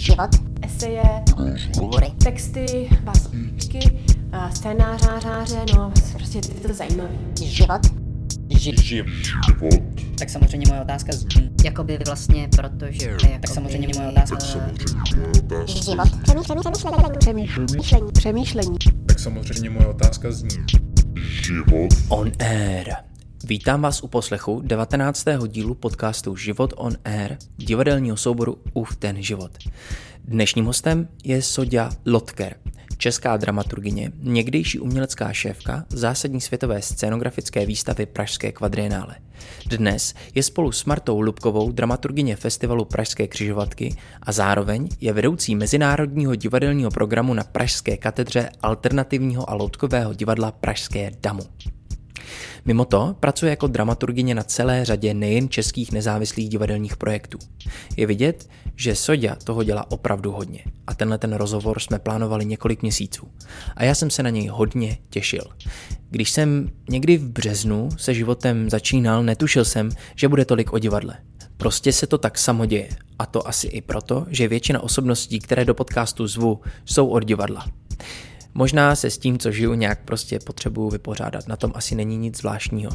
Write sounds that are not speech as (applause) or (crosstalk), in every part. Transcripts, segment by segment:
život, eseje, hovory, texty, básničky, a scénářáře, no prostě je to zajímavé. život, Tak samozřejmě moje otázka zní, Jakoby vlastně, protože... Jakoby, tak samozřejmě moje otázka život, přemýšlení, přemýšlení, přemýšlení, Přemýšlení. Tak samozřejmě moje otázka zní. On Air. Vítám vás u poslechu 19. dílu podcastu Život on Air, divadelního souboru Uf ten život. Dnešním hostem je Sodia Lotker, česká dramaturgině, někdejší umělecká šéfka zásadní světové scénografické výstavy Pražské kvadrienále. Dnes je spolu s Martou Lubkovou dramaturgině festivalu Pražské křižovatky a zároveň je vedoucí mezinárodního divadelního programu na Pražské katedře alternativního a loutkového divadla Pražské Damu. Mimo to pracuje jako dramaturgině na celé řadě nejen českých nezávislých divadelních projektů. Je vidět, že Sodia toho dělá opravdu hodně a tenhle ten rozhovor jsme plánovali několik měsíců a já jsem se na něj hodně těšil. Když jsem někdy v březnu se životem začínal, netušil jsem, že bude tolik o divadle. Prostě se to tak samo děje. A to asi i proto, že většina osobností, které do podcastu zvu, jsou od divadla. Možná se s tím, co žiju, nějak prostě potřebuju vypořádat. Na tom asi není nic zvláštního.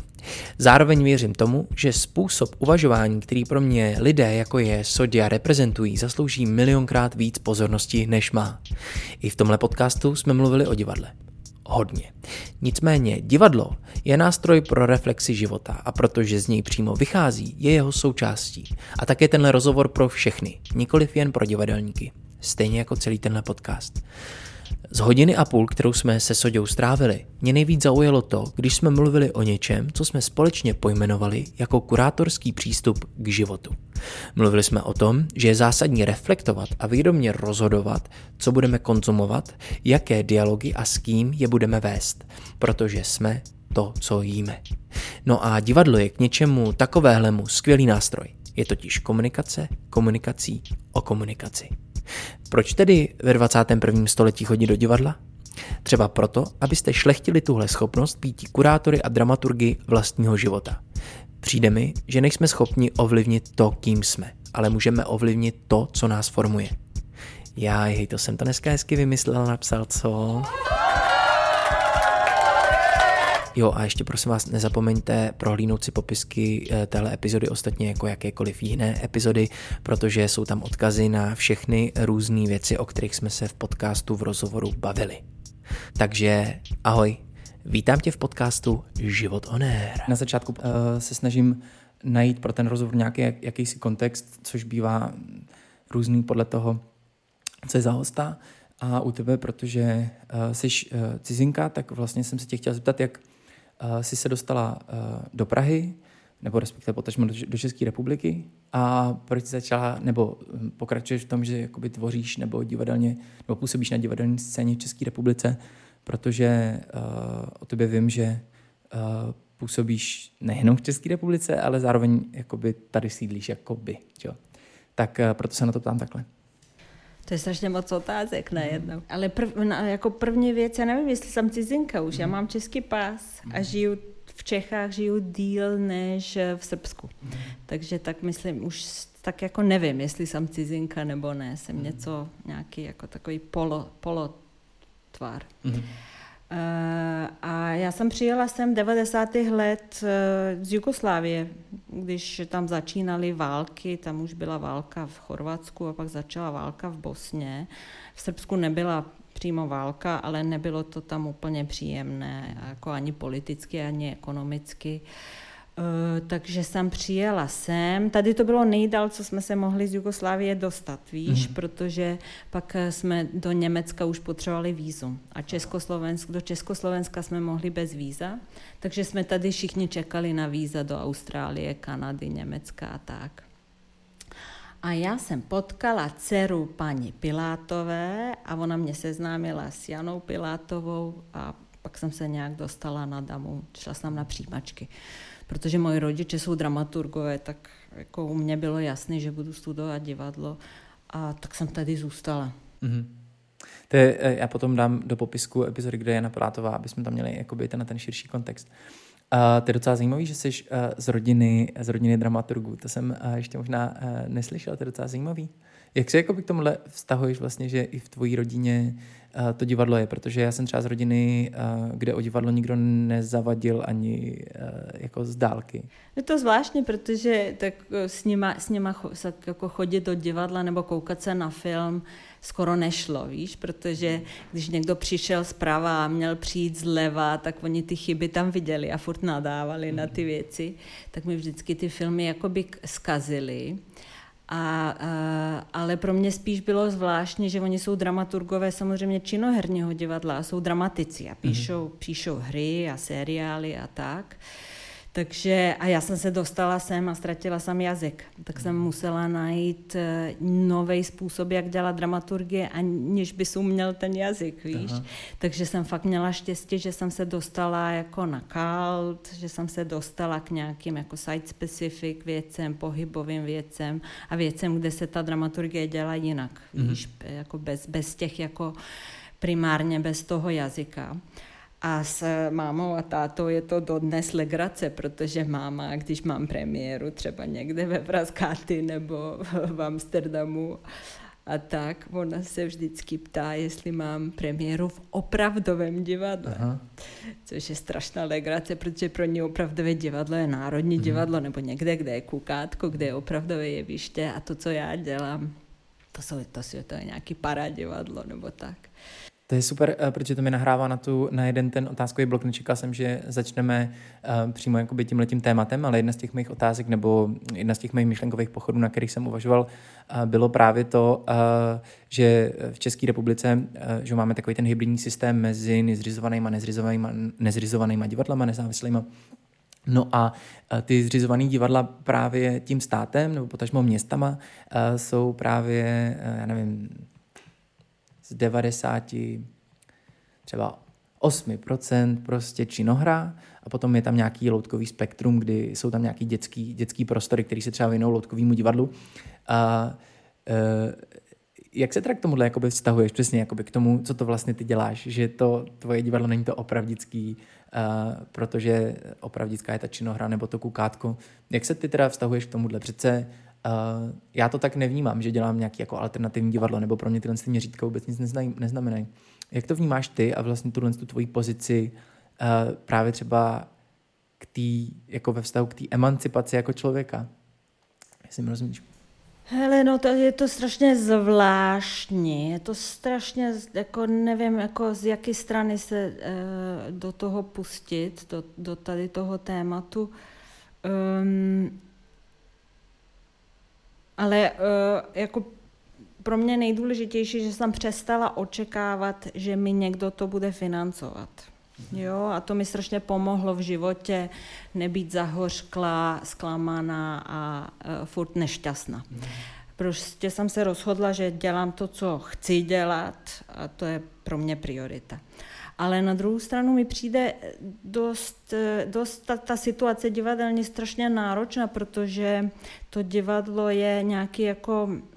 Zároveň věřím tomu, že způsob uvažování, který pro mě lidé, jako je Sodia, reprezentují, zaslouží milionkrát víc pozornosti, než má. I v tomhle podcastu jsme mluvili o divadle. Hodně. Nicméně divadlo je nástroj pro reflexi života a protože z něj přímo vychází, je jeho součástí. A také tenhle rozhovor pro všechny, nikoliv jen pro divadelníky. Stejně jako celý tenhle podcast. Z hodiny a půl, kterou jsme se Soďou strávili, mě nejvíc zaujalo to, když jsme mluvili o něčem, co jsme společně pojmenovali jako kurátorský přístup k životu. Mluvili jsme o tom, že je zásadní reflektovat a vědomě rozhodovat, co budeme konzumovat, jaké dialogy a s kým je budeme vést, protože jsme to, co jíme. No a divadlo je k něčemu takovéhlemu skvělý nástroj. Je totiž komunikace, komunikací o komunikaci. Proč tedy ve 21. století chodit do divadla? Třeba proto, abyste šlechtili tuhle schopnost být kurátory a dramaturgy vlastního života. Přijde mi, že nejsme schopni ovlivnit to, kým jsme, ale můžeme ovlivnit to, co nás formuje. Já, hej, to jsem to dneska hezky vymyslel, napsal, co? Jo a ještě prosím vás nezapomeňte prohlídnout si popisky eh, téhle epizody, ostatně jako jakékoliv jiné epizody, protože jsou tam odkazy na všechny různé věci, o kterých jsme se v podcastu v rozhovoru bavili. Takže ahoj, vítám tě v podcastu Život on Air. Na začátku uh, se snažím najít pro ten rozhovor nějaký jak, jakýsi kontext, což bývá různý podle toho, co je za hosta. A u tebe, protože uh, jsi uh, cizinka, tak vlastně jsem se tě chtěl zeptat, jak uh, jsi se dostala uh, do Prahy, nebo respektive potažmo do, do České republiky a proč začala, nebo hm, pokračuješ v tom, že jakoby tvoříš nebo divadelně, nebo působíš na divadelní scéně v České republice, protože uh, o tobě vím, že uh, působíš nejenom v České republice, ale zároveň jakoby tady sídlíš jakoby, jo. Tak uh, proto se na to ptám takhle. To je strašně moc otázek najednou. Ale prv, na, jako první věc, já nevím, jestli jsem cizinka už, já mám český pás a žiju v Čechách, žiju díl než v Srbsku. Takže tak myslím, už tak jako nevím, jestli jsem cizinka nebo ne. Jsem něco, nějaký jako takový polo, polotvar. Mhm. Uh, a já jsem přijela sem 90. let uh, z Jugoslávie, když tam začínaly války, tam už byla válka v Chorvatsku a pak začala válka v Bosně. V Srbsku nebyla přímo válka, ale nebylo to tam úplně příjemné, jako ani politicky, ani ekonomicky. Uh, takže jsem přijela sem. Tady to bylo nejdál, co jsme se mohli z Jugoslávie dostat, víš, mm. protože pak jsme do Německa už potřebovali vízum. A Československ, do Československa jsme mohli bez víza, takže jsme tady všichni čekali na víza do Austrálie, Kanady, Německa a tak. A já jsem potkala dceru paní Pilátové a ona mě seznámila s Janou Pilátovou a pak jsem se nějak dostala na damu, šla jsem na přijímačky protože moji rodiče jsou dramaturgové, tak jako u mě bylo jasné, že budu studovat divadlo a tak jsem tady zůstala. Mm-hmm. To je, já potom dám do popisku epizody, kde je Jana Pilátová, aby jsme tam měli jakoby ten, ten širší kontext. A to je docela zajímavý, že jsi uh, z rodiny, z rodiny dramaturgů. To jsem uh, ještě možná uh, neslyšel, to je docela zajímavý. Jak se jako k tomuhle vztahuješ vlastně, že i v tvojí rodině uh, to divadlo je? Protože já jsem třeba z rodiny, uh, kde o divadlo nikdo nezavadil ani uh, jako z dálky. Je to zvláštní, protože tak s nima, s nima jako chodit do divadla nebo koukat se na film skoro nešlo, víš, protože když někdo přišel zprava a měl přijít zleva, tak oni ty chyby tam viděli a furt nadávali na ty věci, tak mi vždycky ty filmy jakoby zkazili. A, a, ale pro mě spíš bylo zvláštní, že oni jsou dramaturgové samozřejmě činoherního divadla a jsou dramatici a píšou, mm-hmm. píšou hry a seriály a tak. Takže a já jsem se dostala sem a ztratila jsem jazyk. Tak jsem musela najít eh, nový způsob, jak dělat dramaturgie, aniž by jsem měl ten jazyk, víš. Aha. Takže jsem fakt měla štěstí, že jsem se dostala jako na kalt, že jsem se dostala k nějakým jako site-specific věcem, pohybovým věcem a věcem, kde se ta dramaturgie dělá jinak, mhm. víš, jako bez, bez těch jako primárně bez toho jazyka. A s mámou a tátou je to dodnes legrace, protože máma, když mám premiéru třeba někde ve Fraskáty nebo v Amsterdamu, a tak, ona se vždycky ptá, jestli mám premiéru v opravdovém divadle. Aha. Což je strašná legrace, protože pro ně opravdové divadlo je národní mhm. divadlo, nebo někde, kde je kukátko, kde je opravdové jeviště a to, co já dělám, to, jsou, to, jsou, to je nějaký paradivadlo nebo tak. To je super, eh, protože to mi nahrává na, tu, na jeden ten otázkový blok. Nečekal jsem, že začneme uh, přímo jakoby tímhletím tématem, ale jedna z těch mých otázek nebo jedna z těch mých myšlenkových pochodů, na kterých jsem uvažoval, uh, bylo právě to, uh, že v České republice uh, že máme takový ten hybridní systém mezi nezřizovanýma, nezřizovanýma, nezřizovanýma divadlama, nezávislýma No a ty zřizované divadla právě tím státem nebo potažmo městama jsou právě, já nevím, z 90 třeba 8% prostě činohra a potom je tam nějaký loutkový spektrum, kdy jsou tam nějaký dětský, dětský prostory, který se třeba věnou loutkovému divadlu. A, e, jak se teda k tomuhle jakoby vztahuješ přesně jakoby k tomu, co to vlastně ty děláš, že to tvoje divadlo není to opravdický, uh, protože opravdická je ta činohra nebo to kukátko. Jak se ty teda vztahuješ k tomuhle? Přece Uh, já to tak nevnímám, že dělám nějaký jako alternativní divadlo, nebo pro mě tyhle ty měřítka vůbec nic neznají, neznamenají. Jak to vnímáš ty a vlastně tuhle tu tvoji pozici uh, právě třeba k tý, jako ve vztahu k té emancipaci jako člověka? Jestli mi rozumíš? Hele, no to je to strašně zvláštní, je to strašně, jako nevím, jako z jaké strany se uh, do toho pustit, do, do tady toho tématu. Um, ale uh, jako pro mě nejdůležitější, že jsem přestala očekávat, že mi někdo to bude financovat. Jo, a to mi strašně pomohlo v životě nebýt zahořklá, zklamaná a uh, furt nešťastná. Prostě jsem se rozhodla, že dělám to, co chci dělat a to je pro mě priorita. Ale na druhou stranu mi přijde dost, dost ta, ta situace divadelní strašně náročná, protože to divadlo je nějaký jako eh,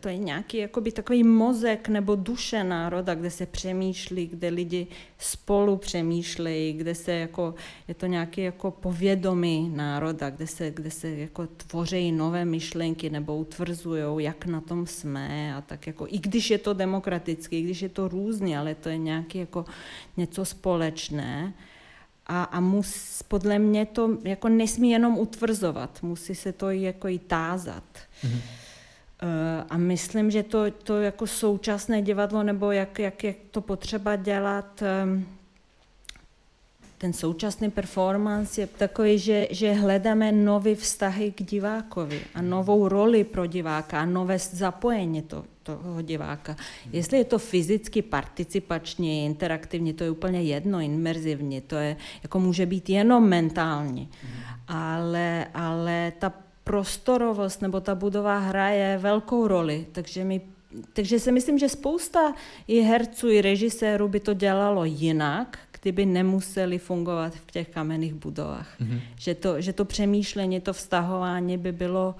to je nějaký jakoby takový mozek nebo duše národa, kde se přemýšlí, kde lidi spolu přemýšlejí, kde se jako, je to nějaký jako povědomí národa, kde se, kde se jako tvoří nové myšlenky nebo utvrzují, jak na tom jsme a tak jako, i když je to demokratické, i když je to různý, ale to je nějaký jako něco společné, a, a mus, podle mě to jako nesmí jenom utvrzovat, musí se to jako i tázat. Mm-hmm. A myslím, že to, to jako současné divadlo, nebo jak, jak je to potřeba dělat, ehm, ten současný performance je takový, že, že hledáme nové vztahy k divákovi a novou roli pro diváka a nové zapojení to, toho diváka. Jestli je to fyzicky participační, interaktivní, to je úplně jedno, imerzivní, to je, jako může být jenom mentální. Ale, ale ta prostorovost nebo ta budova hraje velkou roli, takže mi takže si myslím, že spousta i herců, i režisérů by to dělalo jinak, kdyby nemuseli fungovat v těch kamenných budovách. Mm-hmm. Že, to, že to přemýšlení, to vztahování by bylo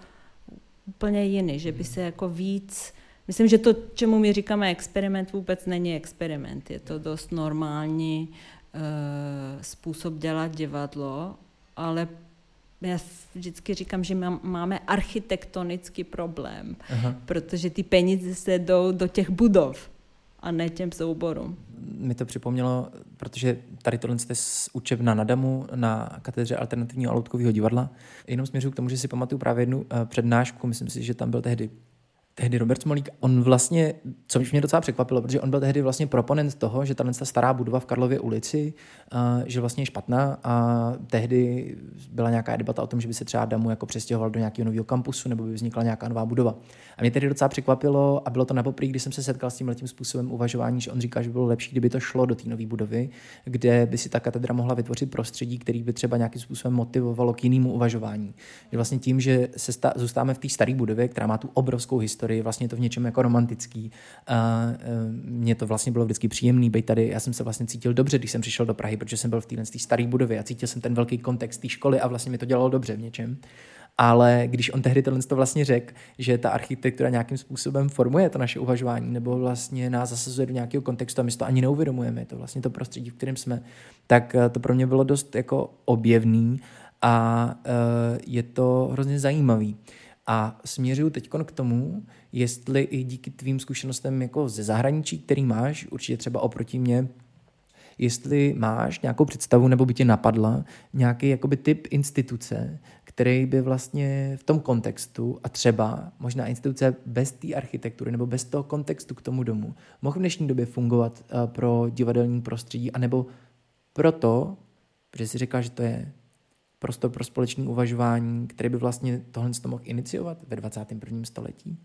úplně jiné, že by se jako víc Myslím, že to, čemu my říkáme experiment, vůbec není experiment. Je to dost normální způsob dělat divadlo, ale já vždycky říkám, že máme architektonický problém, Aha. protože ty peníze se jdou do těch budov a ne těm souborům. Mi to připomnělo, protože tady tohle je z učebna na Damu na katedře alternativního a loutkového divadla. Jenom směřuji k tomu, že si pamatuju právě jednu eh, přednášku, myslím si, že tam byl tehdy tehdy Robert Smolík, on vlastně, co mě docela překvapilo, protože on byl tehdy vlastně proponent toho, že ta stará budova v Karlově ulici, uh, že vlastně je špatná a tehdy byla nějaká debata o tom, že by se třeba Damu jako přestěhoval do nějakého nového kampusu nebo by vznikla nějaká nová budova. A mě tehdy docela překvapilo a bylo to na poprvé, když jsem se setkal s tím letím způsobem uvažování, že on říká, že by bylo lepší, kdyby to šlo do té nové budovy, kde by si ta katedra mohla vytvořit prostředí, který by třeba nějakým způsobem motivovalo k jinému uvažování. Že vlastně tím, že se zůstáváme v té staré budově, která má tu obrovskou historii, historii, vlastně to v něčem jako romantický. E, mně to vlastně bylo vždycky příjemný být tady. Já jsem se vlastně cítil dobře, když jsem přišel do Prahy, protože jsem byl v téhle staré budově a cítil jsem ten velký kontext té školy a vlastně mi to dělalo dobře v něčem. Ale když on tehdy tohle to vlastně řekl, že ta architektura nějakým způsobem formuje to naše uvažování, nebo vlastně nás zasazuje do nějakého kontextu a my to ani neuvědomujeme, je to vlastně to prostředí, v kterém jsme, tak e, to pro mě bylo dost jako objevný a e, je to hrozně zajímavý. A směřuju teď k tomu, jestli i díky tvým zkušenostem jako ze zahraničí, který máš, určitě třeba oproti mě, jestli máš nějakou představu nebo by tě napadla nějaký jakoby typ instituce, který by vlastně v tom kontextu a třeba možná instituce bez té architektury nebo bez toho kontextu k tomu domu mohl v dnešní době fungovat eh, pro divadelní prostředí anebo proto, protože si říkal, že to je prostor pro společné uvažování, který by vlastně tohle mohl iniciovat ve 21. století?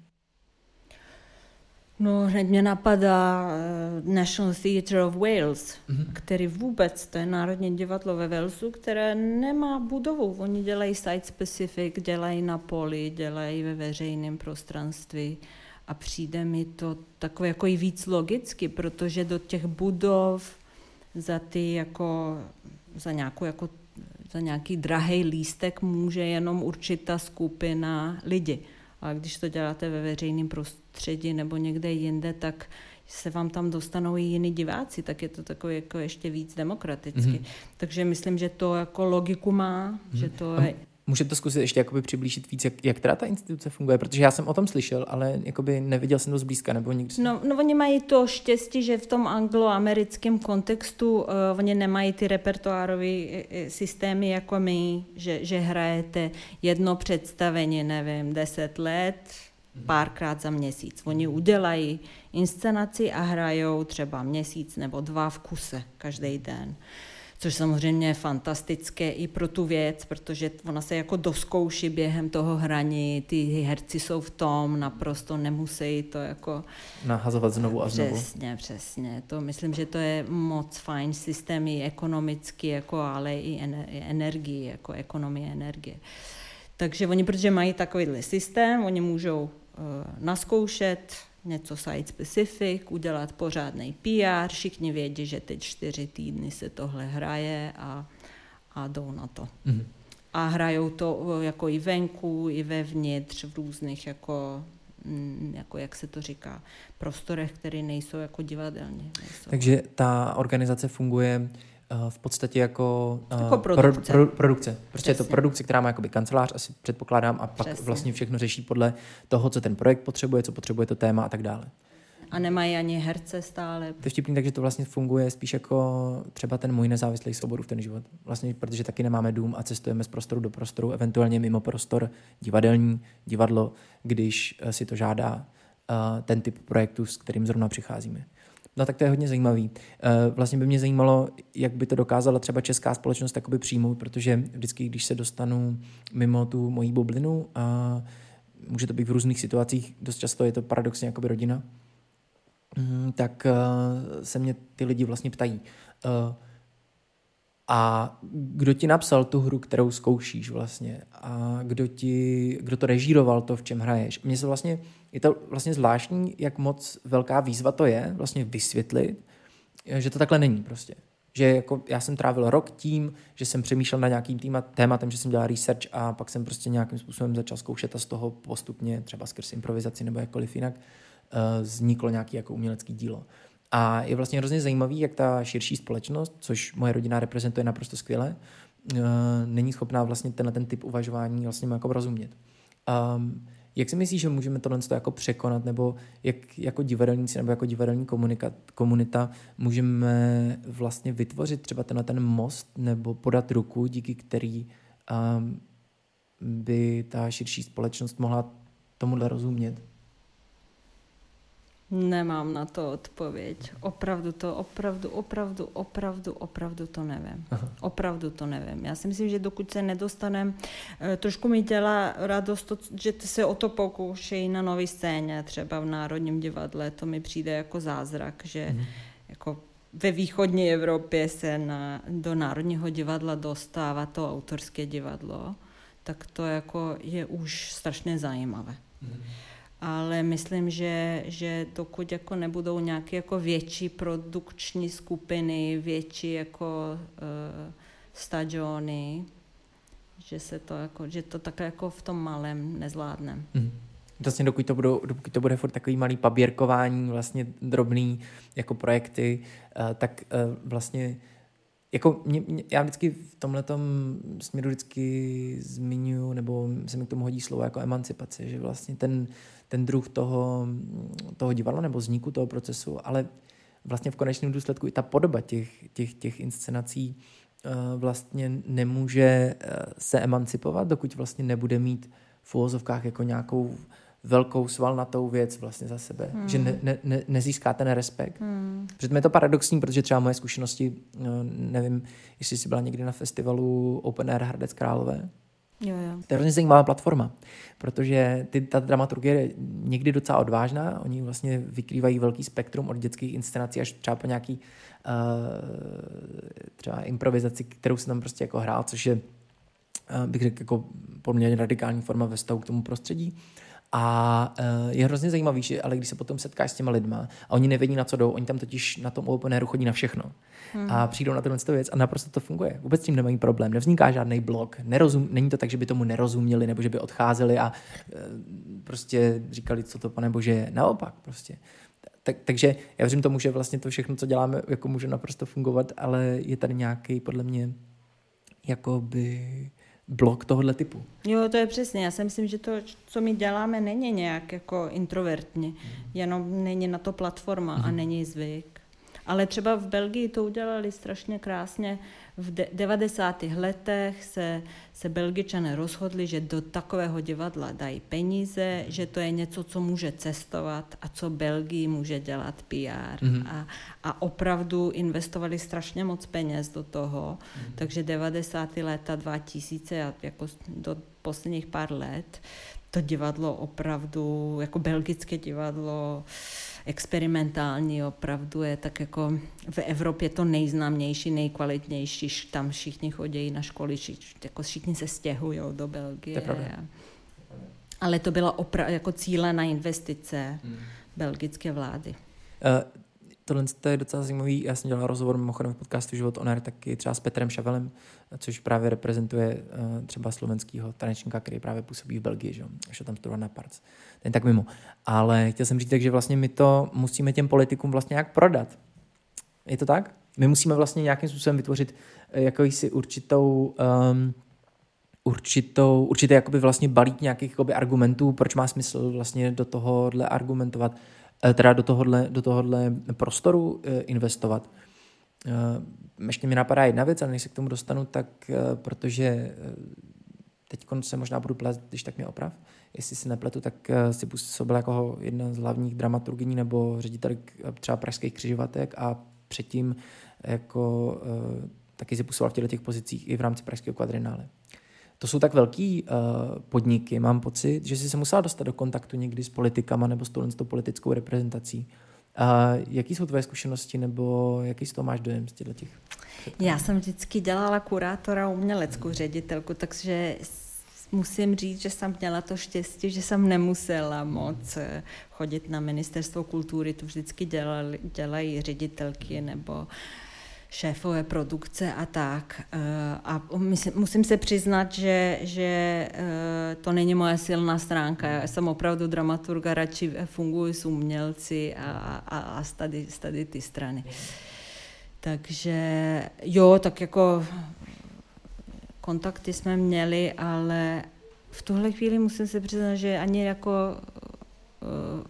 No, hned mě napadá uh, National Theatre of Wales, mm-hmm. který vůbec, to je Národní divadlo ve Walesu, které nemá budovu. Oni dělají site specific, dělají na poli, dělají ve veřejném prostranství a přijde mi to takové jako i víc logicky, protože do těch budov za ty jako, za nějakou jako za nějaký drahý lístek může jenom určitá skupina lidí. A když to děláte ve veřejném prostředí nebo někde jinde, tak se vám tam dostanou i jiní diváci, tak je to takové jako ještě víc demokraticky. Mm-hmm. Takže myslím, že to jako logiku má, mm-hmm. že to je Můžete zkusit ještě jakoby přiblížit víc, jak, jak teda ta instituce funguje, protože já jsem o tom slyšel, ale jakoby neviděl jsem to zblízka, nebo nikdy No, no oni mají to štěstí, že v tom angloamerickém kontextu uh, oni nemají ty repertoárové eh, systémy jako my, že, že hrajete jedno představení, nevím, deset let, mhm. párkrát za měsíc. Oni udělají inscenaci a hrajou třeba měsíc nebo dva v kuse každý den. Uh, což samozřejmě je fantastické i pro tu věc, protože ona se jako doskouší během toho hraní, ty herci jsou v tom, naprosto nemusí to jako... Nahazovat znovu a znovu. Přesně, přesně. To myslím, že to je moc fajn systém i ekonomicky, jako, ale i energii, jako ekonomie energie. Takže oni, protože mají takovýhle systém, oni můžou uh, naskoušet, něco site specific, udělat pořádný PR, všichni vědí, že teď čtyři týdny se tohle hraje a, a jdou na to. Mm-hmm. A hrajou to eh, jako i venku, i vevnitř, v různých jako mm, jako jak se to říká, prostorech, které nejsou jako divadelní. Nejsou. Takže ta organizace funguje v podstatě jako, uh, jako produkce. Pro, pro, produkce. Prostě Přesně. je to produkce, která má jakoby kancelář, asi předpokládám, a pak Přesně. vlastně všechno řeší podle toho, co ten projekt potřebuje, co potřebuje to téma a tak dále. A nemají ani herce stále. To je vtipný, takže to vlastně funguje spíš jako třeba ten můj nezávislý soubor v ten život. Vlastně, protože taky nemáme dům a cestujeme z prostoru do prostoru, eventuálně mimo prostor divadelní, divadlo, když eh, si to žádá ten typ projektu, s kterým zrovna přicházíme. No tak to je hodně zajímavý. Eh, vlastně by mě zajímalo, jak by to dokázala třeba česká společnost takoby přijmout, protože vždycky, když se dostanu mimo tu moji bublinu, a může to být v různých situacích, dost často je to paradoxně jakoby rodina, mm, tak eh, se mě ty lidi vlastně ptají, eh, a kdo ti napsal tu hru, kterou zkoušíš vlastně? A kdo, ti, kdo to režíroval to, v čem hraješ? Mně se vlastně, je to vlastně zvláštní, jak moc velká výzva to je vlastně vysvětlit, že to takhle není prostě. Že jako já jsem trávil rok tím, že jsem přemýšlel na nějakým týma, tématem, že jsem dělal research a pak jsem prostě nějakým způsobem začal zkoušet a z toho postupně, třeba skrz improvizaci nebo jakkoliv jinak, uh, vzniklo nějaký jako umělecký dílo. A je vlastně hrozně zajímavý, jak ta širší společnost, což moje rodina reprezentuje naprosto skvěle, uh, není schopná vlastně tenhle ten typ uvažování vlastně jako rozumět. Um, jak si myslíš, že můžeme tohle jako překonat, nebo jak jako divadelníci nebo jako divadelní komunika, komunita můžeme vlastně vytvořit třeba tenhle ten most nebo podat ruku, díky který um, by ta širší společnost mohla tomuhle rozumět? Nemám na to odpověď. Opravdu to, opravdu, opravdu, opravdu, opravdu to nevím. Aha. Opravdu to nevím. Já si myslím, že dokud se nedostanem, eh, trošku mi dělá radost, to, že se o to pokoušejí na nové scéně, třeba v Národním divadle, to mi přijde jako zázrak, že mhm. jako ve východní Evropě se na, do Národního divadla dostává to autorské divadlo, tak to jako je už strašně zajímavé. Mhm ale myslím, že, že dokud jako nebudou nějaké jako větší produkční skupiny, větší jako uh, stadiony, že se to jako, že to takhle jako v tom malém nezvládnem. Mm. Vlastně dokud to, budou, dokud to bude furt takový malý paběrkování, vlastně drobný jako projekty, uh, tak uh, vlastně jako mě, mě, já vždycky v tomhle směru vždycky zmiňuji, nebo se mi k tomu hodí slovo jako emancipace, že vlastně ten, ten druh toho, toho divadla nebo vzniku toho procesu, ale vlastně v konečném důsledku i ta podoba těch, těch, těch inscenací uh, vlastně nemůže uh, se emancipovat, dokud vlastně nebude mít v úvozovkách jako nějakou velkou svalnatou věc vlastně za sebe, hmm. že ne, ne, ne, nezíská ten respekt. Hmm. Protože je to paradoxní, protože třeba moje zkušenosti, no, nevím, jestli jsi byla někdy na festivalu Open Air Hradec Králové, Jo, jo. To je hrozně zajímavá platforma, protože ty, ta dramaturgie je někdy docela odvážná, oni vlastně vykrývají velký spektrum od dětských inscenací až třeba po nějaký uh, třeba improvizaci, kterou jsem tam prostě jako hrál, což je, uh, bych řekl, jako poměrně radikální forma ve vztahu k tomu prostředí. A uh, je hrozně zajímavý, že ale když se potom setkáš s těma lidma a oni nevědí, na co jdou, oni tam totiž na tom open chodí na všechno. Hmm. A přijdou na tenhle věc a naprosto to funguje. Vůbec s tím nemají problém. Nevzniká žádný blok. Nerozum, není to tak, že by tomu nerozuměli nebo že by odcházeli a uh, prostě říkali, co to pane bože je. Naopak prostě. Tak, takže já věřím tomu, že vlastně to všechno, co děláme, jako může naprosto fungovat, ale je tady nějaký, podle mě, jakoby blok tohohle typu. Jo, to je přesně. Já si myslím, že to, co my děláme, není nějak jako introvertně. Mm. Jenom není na to platforma mm. a mhm. není zvyk. Ale třeba v Belgii to udělali strašně krásně. V 90. letech se, se Belgičané rozhodli, že do takového divadla dají peníze, že to je něco, co může cestovat a co Belgii může dělat PR. Mm-hmm. A, a opravdu investovali strašně moc peněz do toho. Mm-hmm. Takže 90. léta 2000 a jako do posledních pár let to divadlo opravdu, jako belgické divadlo, experimentální opravdu je tak jako v Evropě to nejznámější, nejkvalitnější, tam všichni chodí na školy, jako všichni se stěhují do Belgie. To ale to byla opra- jako cílená investice hmm. belgické vlády. Tohle je docela zajímavý. Já jsem dělal rozhovor mimochodem v podcastu Život on Air taky třeba s Petrem Šavelem, což právě reprezentuje uh, třeba slovenského tanečníka, který právě působí v Belgii, že šel tam studovat na Parc. Ten tak mimo. Ale chtěl jsem říct, že vlastně my to musíme těm politikům vlastně nějak prodat. Je to tak? My musíme vlastně nějakým způsobem vytvořit eh, jakýsi určitou um, určitou, určitě jakoby vlastně balík nějakých jakoby argumentů, proč má smysl vlastně do tohohle argumentovat. Eh, teda do tohohle, do tohohle prostoru eh, investovat. Eh, ještě mi napadá jedna věc, ale než se k tomu dostanu, tak protože teď se možná budu plést, když tak mě oprav, jestli si nepletu, tak si působil jako jedna z hlavních dramaturgyní nebo ředitelek třeba pražských křižovatek a předtím jako taky si působil v těchto těch pozicích i v rámci pražského kvadrinále to jsou tak velký uh, podniky, mám pocit, že jsi se musela dostat do kontaktu někdy s politikama nebo s tou politickou reprezentací. Uh, jaký jsou tvoje zkušenosti nebo jaký z toho máš dojem z těch? Já jsem vždycky dělala kurátora uměleckou ředitelku, takže musím říct, že jsem měla to štěstí, že jsem nemusela moc eh, chodit na ministerstvo kultury, to vždycky dělali, dělají ředitelky nebo šéfové produkce a tak. Eh, a musím se přiznat, že, že eh, to není moje silná stránka. Já jsem opravdu dramaturga, radši funguji s umělci a, a, a z, tady, z tady ty strany. Takže jo, tak jako kontakty jsme měli, ale v tuhle chvíli musím se přiznat, že ani jako uh,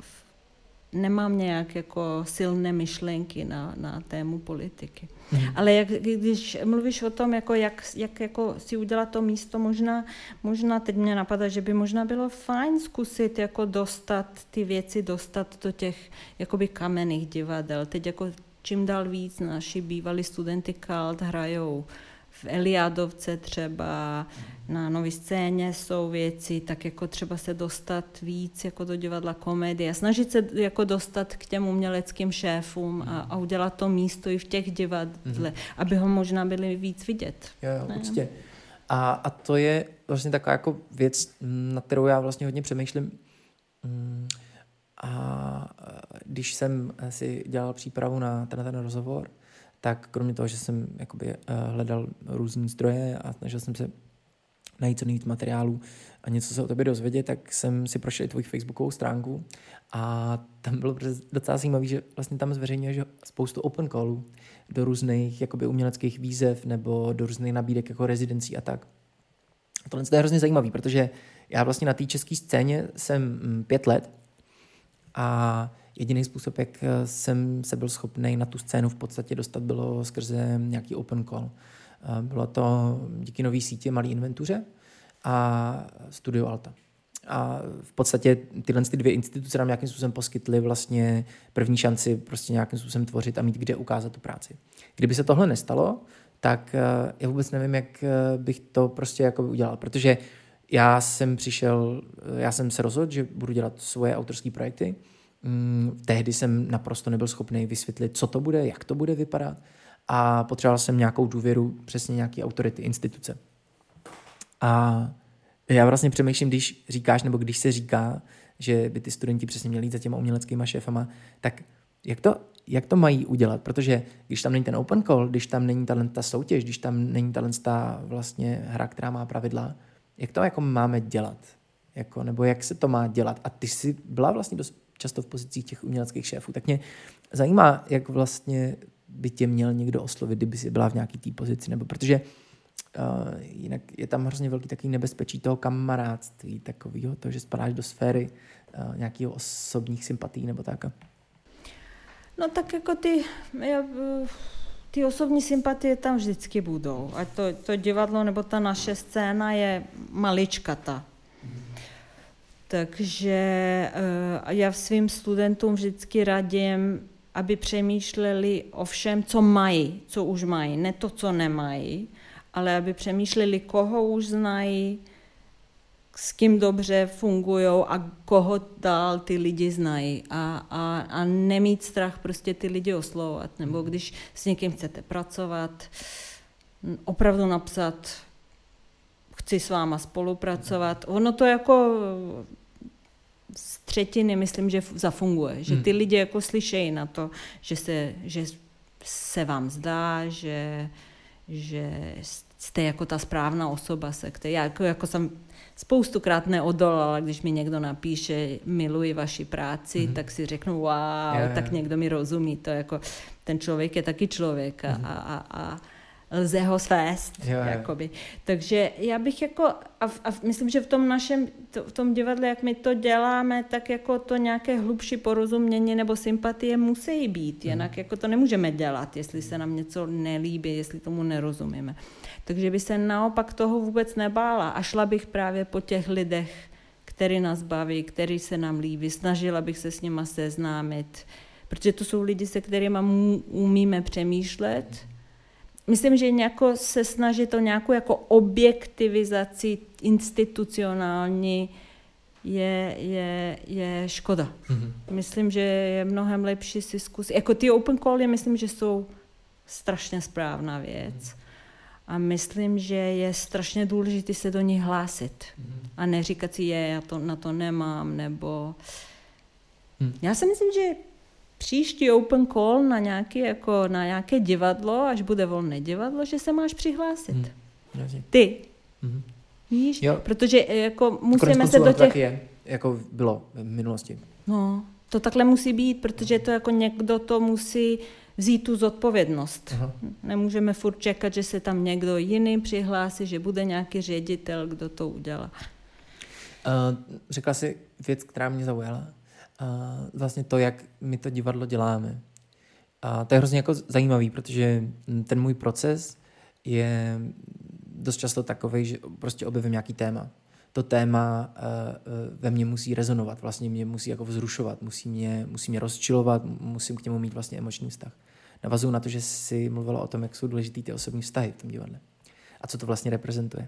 nemám nějak jako silné myšlenky na, na tému politiky. Hmm. Ale jak, když mluvíš o tom, jako jak, jak jako si udělat to místo, možná, možná teď mě napadá, že by možná bylo fajn zkusit jako dostat ty věci, dostat do těch jakoby kamenných divadel. Teď jako čím dál víc naši bývalí studenty kalt hrajou v Eliádovce třeba, na nový scéně jsou věci, tak jako třeba se dostat víc jako do divadla komedie a snažit se jako dostat k těm uměleckým šéfům a, a udělat to místo i v těch divadle, mm-hmm. aby ho možná byli víc vidět. Jo, jo určitě. A, a to je vlastně taková jako věc, na kterou já vlastně hodně přemýšlím. Mm, a když jsem si dělal přípravu na ten, ten rozhovor, tak kromě toho, že jsem jakoby, uh, hledal různé zdroje a snažil jsem se najít co nejvíc materiálů a něco se o tobě dozvědět, tak jsem si prošel i tvoji facebookovou stránku a tam bylo docela zajímavé, že vlastně tam zveřejňuješ spoustu open callů do různých jakoby uměleckých výzev nebo do různých nabídek jako rezidencí a tak. Tohle je hrozně zajímavý, protože já vlastně na té české scéně jsem mm, pět let a Jediný způsob, jak eh, jsem se byl schopný na tu scénu v podstatě dostat, bylo skrze nějaký open call. Eh, bylo to díky nový sítě Malý inventuře a Studio Alta. A v podstatě tyhle ty dvě instituce nám nějakým způsobem poskytly vlastně první šanci prostě nějakým způsobem tvořit a mít kde ukázat tu práci. Kdyby se tohle nestalo, tak eh, já vůbec nevím, jak bych to prostě jako udělal, protože já jsem přišel, já jsem se rozhodl, že budu dělat svoje autorské projekty, Mm, tehdy jsem naprosto nebyl schopný vysvětlit, co to bude, jak to bude vypadat a potřeboval jsem nějakou důvěru, přesně nějaký autority, instituce. A já vlastně přemýšlím, když říkáš, nebo když se říká, že by ty studenti přesně měli jít za těma uměleckýma šéfama, tak jak to, jak to mají udělat? Protože když tam není ten open call, když tam není ta soutěž, když tam není ta vlastně hra, která má pravidla, jak to jako máme dělat? Jako, nebo jak se to má dělat? A ty jsi byla vlastně dost často v pozicích těch uměleckých šéfů. Tak mě zajímá, jak vlastně by tě měl někdo oslovit, kdyby si byla v nějaký té pozici, nebo protože uh, jinak je tam hrozně velký takový nebezpečí toho kamarádství, takového, to, že spadáš do sféry uh, nějakého osobních sympatí nebo tak. No tak jako ty, já, ty osobní sympatie tam vždycky budou. A to, to divadlo nebo ta naše scéna je maličkata. Takže eh, já svým studentům vždycky radím, aby přemýšleli o všem, co mají, co už mají, ne to, co nemají, ale aby přemýšleli, koho už znají, s kým dobře fungují a koho dál ty lidi znají. A, a, a nemít strach prostě ty lidi oslovovat. Nebo když s někým chcete pracovat, opravdu napsat, chci s váma spolupracovat. Ono to jako třetiny myslím, že zafunguje, že ty hmm. lidi jako slyšejí na to, že se, že se vám zdá, že, že jste jako ta správná osoba, se které, já jako, jako jsem spoustukrát neodolala, když mi někdo napíše, miluji vaši práci, mm-hmm. tak si řeknu, wow, yeah. tak někdo mi rozumí, to jako, ten člověk je taky člověk a, mm-hmm. a, a, a lze ho svést. Jo, jo. Jakoby. Takže já bych jako, a, a myslím, že v tom našem, to, v tom divadle, jak my to děláme, tak jako to nějaké hlubší porozumění nebo sympatie musí být, mhm. jinak jako to nemůžeme dělat, jestli se nám něco nelíbí, jestli tomu nerozumíme. Takže by se naopak toho vůbec nebála a šla bych právě po těch lidech, který nás baví, který se nám líbí, snažila bych se s nima seznámit, protože to jsou lidi, se kterými umíme přemýšlet, myslím, že nějako se snažit o nějakou jako objektivizaci institucionální je, je, je škoda. Mm-hmm. Myslím, že je mnohem lepší si zkusit. Jako ty open cally, myslím, že jsou strašně správná věc. Mm-hmm. A myslím, že je strašně důležité se do nich hlásit. Mm-hmm. A neříkat si, je, já to, na to nemám, nebo... Mm. Já si myslím, že příští open call na nějaké, jako, na nějaké divadlo, až bude volné divadlo, že se máš přihlásit. Hmm. Jasně. Ty. Mhm. Víš? Jo. Protože e, jako musíme se do těch... je, jako bylo v minulosti. No, to takhle musí být, protože to jako někdo to musí vzít tu zodpovědnost. Aha. Nemůžeme furt čekat, že se tam někdo jiný přihlásí, že bude nějaký ředitel, kdo to udělá. Uh, řekla jsi věc, která mě zaujala. Uh, vlastně to, jak my to divadlo děláme. A to je hrozně jako zajímavý, protože ten můj proces je dost často takový, že prostě objevím nějaký téma. To téma uh, ve mně musí rezonovat, vlastně mě musí jako vzrušovat, musí mě, musí mě rozčilovat, musím k němu mít vlastně emoční vztah. Navazuju na to, že jsi mluvila o tom, jak jsou důležitý ty osobní vztahy v tom divadle. A co to vlastně reprezentuje.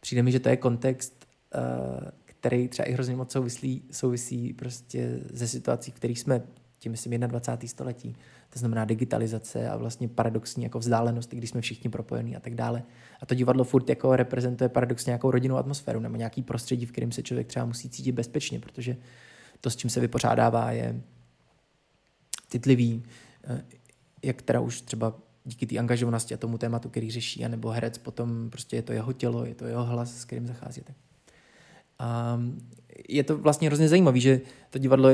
Přijde mi, že to je kontext, uh, který třeba i hrozně moc souvislí, souvisí prostě ze situací, v kterých jsme, tím myslím 21. století. To znamená digitalizace a vlastně paradoxní jako vzdálenost, když jsme všichni propojení a tak dále. A to divadlo furt jako reprezentuje paradoxně nějakou rodinnou atmosféru nebo nějaký prostředí, v kterém se člověk třeba musí cítit bezpečně, protože to, s čím se vypořádává, je citlivý, eh, jak teda už třeba díky té angažovanosti a tomu tématu, který řeší, anebo herec potom prostě je to jeho tělo, je to jeho hlas, s kterým zachází. Tak. A je to vlastně hrozně zajímavé, že to divadlo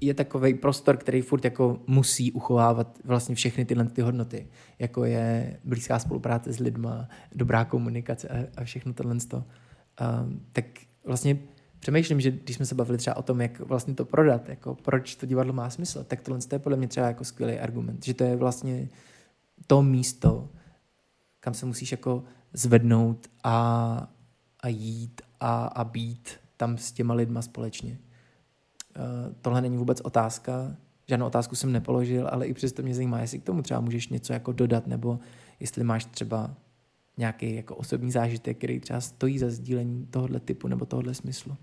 je, takový prostor, který furt jako musí uchovávat vlastně všechny tyhle ty hodnoty, jako je blízká spolupráce s lidma, dobrá komunikace a, a všechno tohle. A, tak vlastně přemýšlím, že když jsme se bavili třeba o tom, jak vlastně to prodat, jako proč to divadlo má smysl, tak tohle je podle mě třeba jako skvělý argument, že to je vlastně to místo, kam se musíš jako zvednout a, a jít a, a být tam s těma lidma společně. Uh, tohle není vůbec otázka, žádnou otázku jsem nepoložil, ale i přesto mě zajímá, jestli k tomu třeba můžeš něco jako dodat, nebo jestli máš třeba nějaký jako osobní zážitek, který třeba stojí za sdílení tohohle typu nebo tohohle smyslu.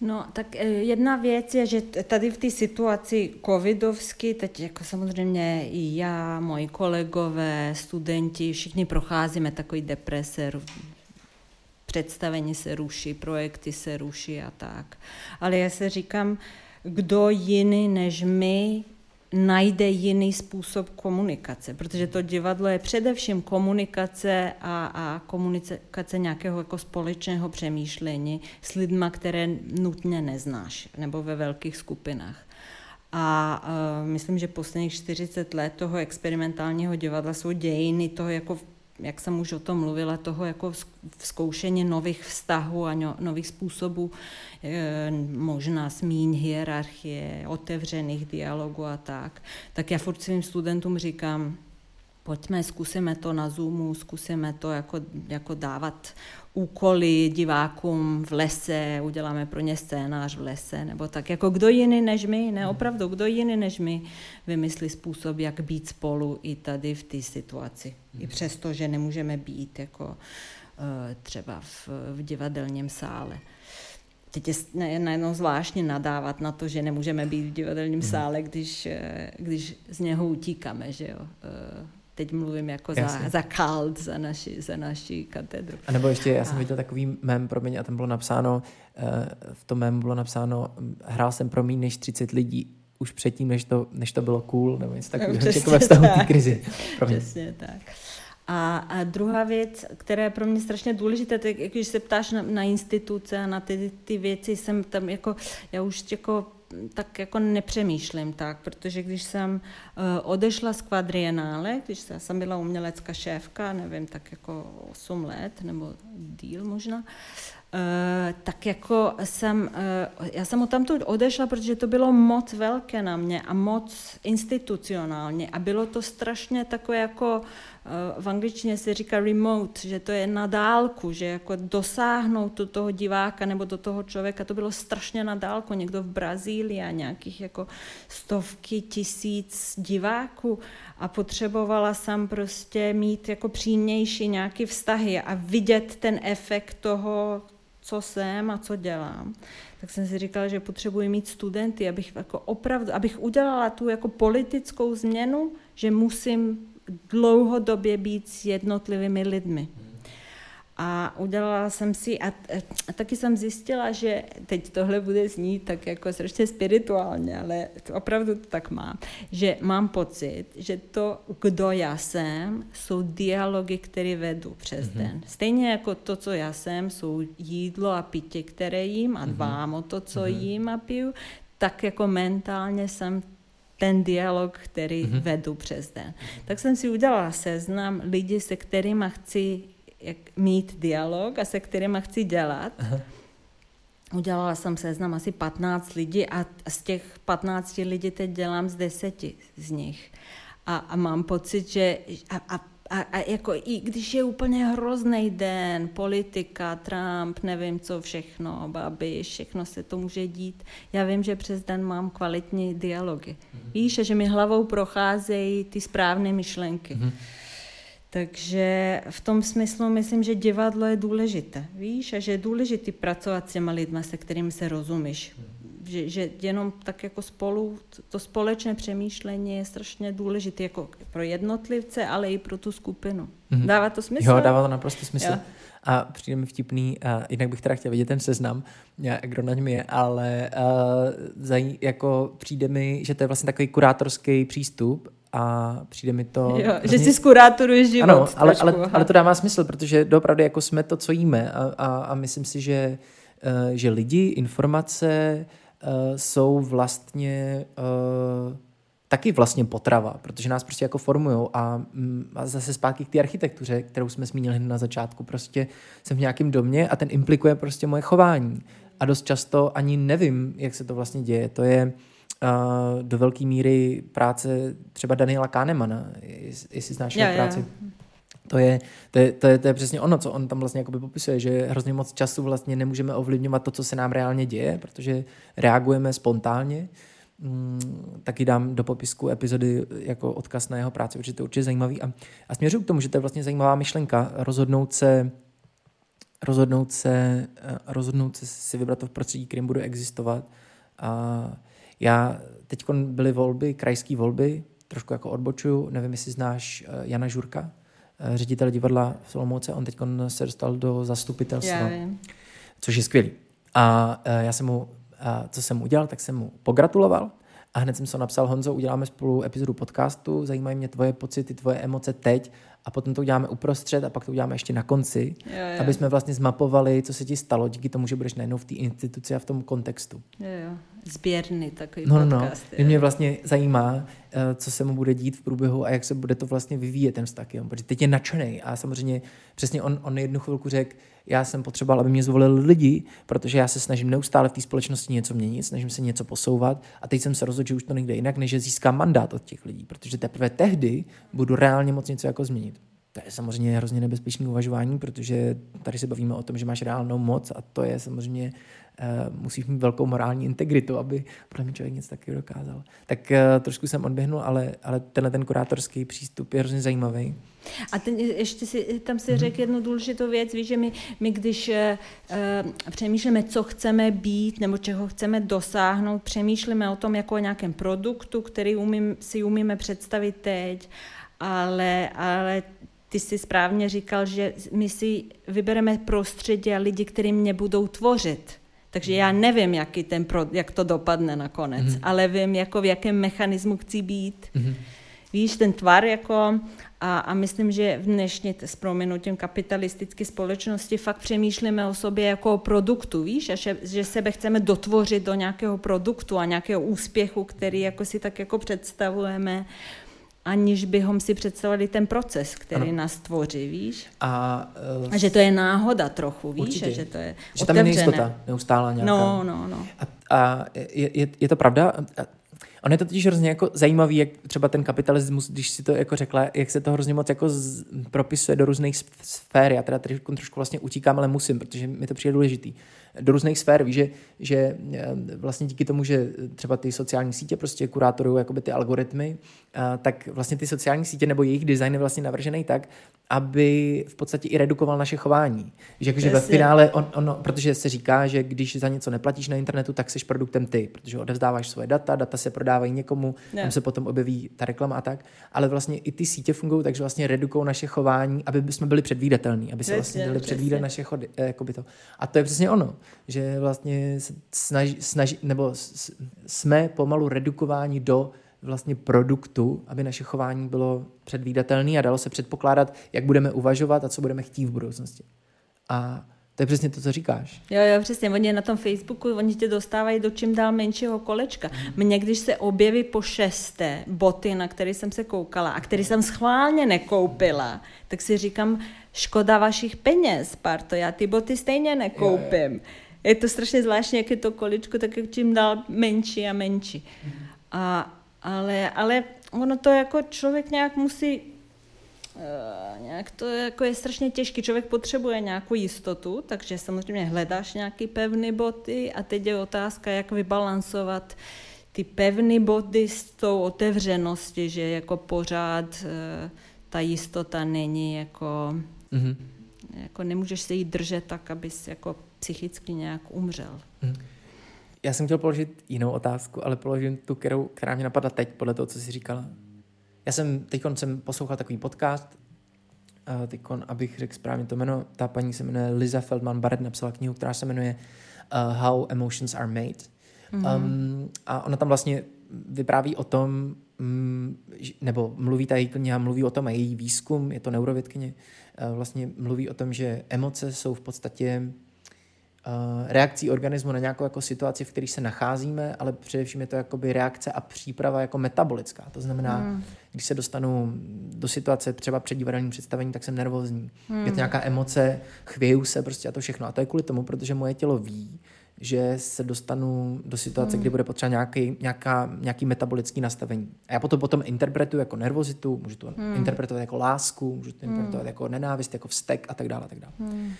No, tak eh, jedna věc je, že tady v té situaci covidovsky, teď jako samozřejmě i já, moji kolegové, studenti, všichni procházíme takový deprese, představení se ruší, projekty se ruší a tak. Ale já se říkám, kdo jiný než my najde jiný způsob komunikace, protože to divadlo je především komunikace a, a komunikace nějakého jako společného přemýšlení s lidma, které nutně neznáš, nebo ve velkých skupinách. A uh, myslím, že posledních 40 let toho experimentálního divadla jsou dějiny toho jako jak jsem už o tom mluvila, toho jako zkoušení nových vztahů a no, nových způsobů, e, možná zmíň hierarchie, otevřených dialogů a tak, tak já furt svým studentům říkám, pojďme, zkusíme to na Zoomu, zkusíme to jako, jako dávat úkoly divákům v lese, uděláme pro ně scénář v lese, nebo tak. Jako kdo jiný než my, ne opravdu, kdo jiný než my vymyslí způsob, jak být spolu i tady v té situaci. I přesto, že nemůžeme být jako eh, třeba v, v divadelním sále. Teď je najednou zvláštně nadávat na to, že nemůžeme být v divadelním sále, když, eh, když z něho utíkáme, že jo? Eh, teď mluvím jako za, za KALT, za naši, za naši katedru. A nebo ještě, já jsem a... viděl takový mem, promiň, a tam bylo napsáno, eh, v tom mem bylo napsáno, hrál jsem pro méně než 30 lidí, už předtím, než to, než to bylo cool, nebo něco takového, no, (laughs) jako ve vztahu té krizi. Přesně tak. A, a druhá věc, která je pro mě strašně důležitá, tak když se ptáš na, na instituce a na ty, ty věci, jsem tam jako, já už jako tak jako nepřemýšlím tak, protože když jsem uh, odešla z kvadrienále, když jsem byla umělecká šéfka, nevím, tak jako 8 let nebo díl možná, tak jako jsem, uh, já jsem o tamtud odešla, protože to bylo moc velké na mě a moc institucionálně a bylo to strašně takové jako, uh, v angličtině se říká remote, že to je na dálku, že jako dosáhnout do toho diváka nebo do toho člověka, to bylo strašně na dálku, někdo v Brazílii a nějakých jako stovky tisíc diváků a potřebovala jsem prostě mít jako přímější nějaký vztahy a vidět ten efekt toho, co jsem a co dělám, tak jsem si říkala, že potřebuji mít studenty, abych jako opravdu, abych udělala tu jako politickou změnu, že musím dlouhodobě být s jednotlivými lidmi. A udělala jsem si, a, a taky jsem zjistila, že teď tohle bude znít tak jako strašně spirituálně, ale to opravdu to tak mám, že mám pocit, že to, kdo já jsem, jsou dialogy, které vedu přes mm-hmm. den. Stejně jako to, co já jsem, jsou jídlo a pitě, které jím a dbám mm-hmm. o to, co mm-hmm. jím a piju, tak jako mentálně jsem ten dialog, který mm-hmm. vedu přes den. Tak jsem si udělala seznam lidí, se kterými chci jak, mít dialog a se kterými chci dělat. Aha. Udělala jsem seznam asi 15 lidí a z těch 15 lidí teď dělám z deseti z nich. A, a mám pocit, že a, a a, a jako i když je úplně hrozný den, politika, Trump, nevím co všechno, babi, všechno se to může dít, já vím, že přes den mám kvalitní dialogy. Mm-hmm. Víš, že mi hlavou procházejí ty správné myšlenky. Mm-hmm. Takže v tom smyslu myslím, že divadlo je důležité. Víš, a že je důležité pracovat s těma lidma, se kterými se rozumíš. Že, že jenom tak jako spolu, to společné přemýšlení je strašně důležité jako pro jednotlivce, ale i pro tu skupinu. Mm-hmm. Dává to smysl? Jo, dává to naprosto smysl. Jo. A přijde mi vtipný, a jinak bych teda chtěl vidět ten seznam, kdo na něm je, ale uh, zaj, jako přijde mi, že to je vlastně takový kurátorský přístup a přijde mi to... Jo, hrozně... Že si zkurátoruješ život. Ano, ale, ale, ale to dává smysl, protože opravdu jako jsme to, co jíme a, a, a myslím si, že, uh, že lidi, informace uh, jsou vlastně uh, taky vlastně potrava, protože nás prostě jako formují a, mm, a zase zpátky k té architektuře, kterou jsme zmínili na začátku, prostě jsem v nějakém domě a ten implikuje prostě moje chování a dost často ani nevím, jak se to vlastně děje. To je uh, do velké míry práce třeba Daniela Kahnemana, jestli znáš jeho práci. Jo. To je, to, je, to, je, to je přesně ono, co on tam vlastně jakoby popisuje, že hrozně moc času vlastně nemůžeme ovlivňovat to, co se nám reálně děje, protože reagujeme spontánně. Mm, taky dám do popisku epizody jako odkaz na jeho práci, protože to je určitě zajímavý. A, a směřuji k tomu, že to je vlastně zajímavá myšlenka, rozhodnout se rozhodnout se, rozhodnout se si vybrat to v prostředí, kterým budu existovat. A já, teď byly volby, krajské volby, trošku jako odbočuju, nevím, jestli znáš eh, Jana Žurka, eh, ředitel divadla v Solomouce, on teď se dostal do zastupitelstva, což je skvělý. A eh, já jsem mu, co jsem udělal, tak jsem mu pogratuloval a hned jsem se napsal, Honzo, uděláme spolu epizodu podcastu, zajímají mě tvoje pocity, tvoje emoce teď a potom to uděláme uprostřed a pak to uděláme ještě na konci, jo, jo. aby jsme vlastně zmapovali, co se ti stalo díky tomu, že budeš najednou v té instituci a v tom kontextu. Jo, takový no, no podcast. No, mě vlastně zajímá, eh, co se mu bude dít v průběhu a jak se bude to vlastně vyvíjet ten vztah. Jo? Protože teď je nadšený a samozřejmě přesně on, on jednu chvilku řekl, já jsem potřeboval, aby mě zvolili lidi, protože já se snažím neustále v té společnosti něco měnit, snažím se něco posouvat a teď jsem se rozhodl, že už to nejde jinak, než že získám mandát od těch lidí, protože teprve tehdy budu reálně moc něco jako změnit. To je samozřejmě hrozně nebezpečné uvažování, protože tady se bavíme o tom, že máš reálnou moc a to je samozřejmě, musíš mít velkou morální integritu, aby podle mě člověk něco takového dokázal. Tak uh, trošku jsem odběhnul, ale, ale tenhle ten kurátorský přístup je hrozně zajímavý. A ten, ještě si, tam si mm-hmm. řekl jednu důležitou věc, víš, že my, my když uh, přemýšlíme, co chceme být nebo čeho chceme dosáhnout, přemýšlíme o tom jako o nějakém produktu, který umím, si umíme představit teď, ale, ale ty jsi správně říkal, že my si vybereme prostředí a lidi, kteří mě budou tvořit. Takže já nevím, jaký ten pro, jak to dopadne nakonec, mm-hmm. ale vím, jako v jakém mechanismu chci být. Mm-hmm. Víš, ten tvar jako a, a myslím, že v dnešní s proměnutím kapitalistické společnosti fakt přemýšlíme o sobě jako o produktu, víš, a že, že sebe chceme dotvořit do nějakého produktu a nějakého úspěchu, který jako si tak jako představujeme aniž bychom si představili ten proces, který ano. nás tvoří, víš? A, uh, a že to je náhoda trochu, víš? Určitě. A že to je Že tam je nejistota, neustála nějaká. No, no, no. A, a je, je, je to pravda? On je to totiž hrozně jako zajímavý, jak třeba ten kapitalismus, když si to jako řekla, jak se to hrozně moc jako z, propisuje do různých sfér. Já teda trošku, trošku vlastně utíkám, ale musím, protože mi to přijde důležitý. Do různých sfér. Víš, že, že eh, vlastně díky tomu, že třeba ty sociální sítě prostě kurátorují jakoby ty algoritmy, eh, tak vlastně ty sociální sítě nebo jejich design je vlastně navržený tak, aby v podstatě i redukoval naše chování. Že jakože ve finále, on, on, protože se říká, že když za něco neplatíš na internetu, tak jsi produktem ty, protože odevzdáváš svoje data, data se prodávají někomu, ne. tam se potom objeví ta reklama a tak, ale vlastně i ty sítě fungují takže vlastně redukují naše chování, aby jsme byli předvídatelní, aby se vlastně byli předvídat naše chody, eh, jakoby to. A to je přesně ono, že vlastně snaží, snaží nebo jsme pomalu redukováni do vlastně produktu, aby naše chování bylo předvídatelné a dalo se předpokládat, jak budeme uvažovat a co budeme chtít v budoucnosti. A to je přesně to, co říkáš. Jo, jo, přesně. Oni na tom Facebooku, oni tě dostávají do čím dál menšího kolečka. Mně, když se objeví po šesté boty, na které jsem se koukala a které jsem schválně nekoupila, tak si říkám, škoda vašich peněz, parto, já ty boty stejně nekoupím. Jo, jo. Je to strašně zvláštní, jak je to kolečko, tak jak čím dál menší a menší. A, ale, ale ono to jako člověk nějak musí Uh, nějak to jako je strašně těžké. Člověk potřebuje nějakou jistotu, takže samozřejmě hledáš nějaký pevný boty a teď je otázka, jak vybalancovat ty pevné body s tou otevřeností, že jako pořád uh, ta jistota není jako, mm-hmm. jako nemůžeš se jí držet tak, abys jako psychicky nějak umřel. Mm. Já jsem chtěl položit jinou otázku, ale položím tu, kterou, která mě napadla teď, podle toho, co jsi říkala. Já jsem teď jsem poslouchal takový podcast, teď, abych řekl správně to jméno, ta paní se jmenuje Liza Feldman Barrett, napsala knihu, která se jmenuje uh, How Emotions Are Made. Mm-hmm. Um, a ona tam vlastně vypráví o tom, um, nebo mluví ta její kniha, mluví o tom a její výzkum, je to neurovědkyně, uh, vlastně mluví o tom, že emoce jsou v podstatě Eh, reakcí organismu na nějakou jako situaci, v které se nacházíme, ale především je to jakoby reakce a příprava jako metabolická. To znamená, hmm. když se dostanu do situace třeba před divadelním představení, tak jsem nervózní. Hmm. Je to hmm. nějaká emoce, chvěju se prostě a to všechno. A to je kvůli tomu, protože moje tělo ví, že se dostanu do situace, hmm. kdy bude potřeba nějaký, nějaká, nějaký metabolický nastavení. A já potom potom interpretuji jako nervozitu, můžu to hmm. interpretovat jako lásku, můžu to interpretovat hmm. jako nenávist, jako vztek a tak dále. A tak dále. Hmm.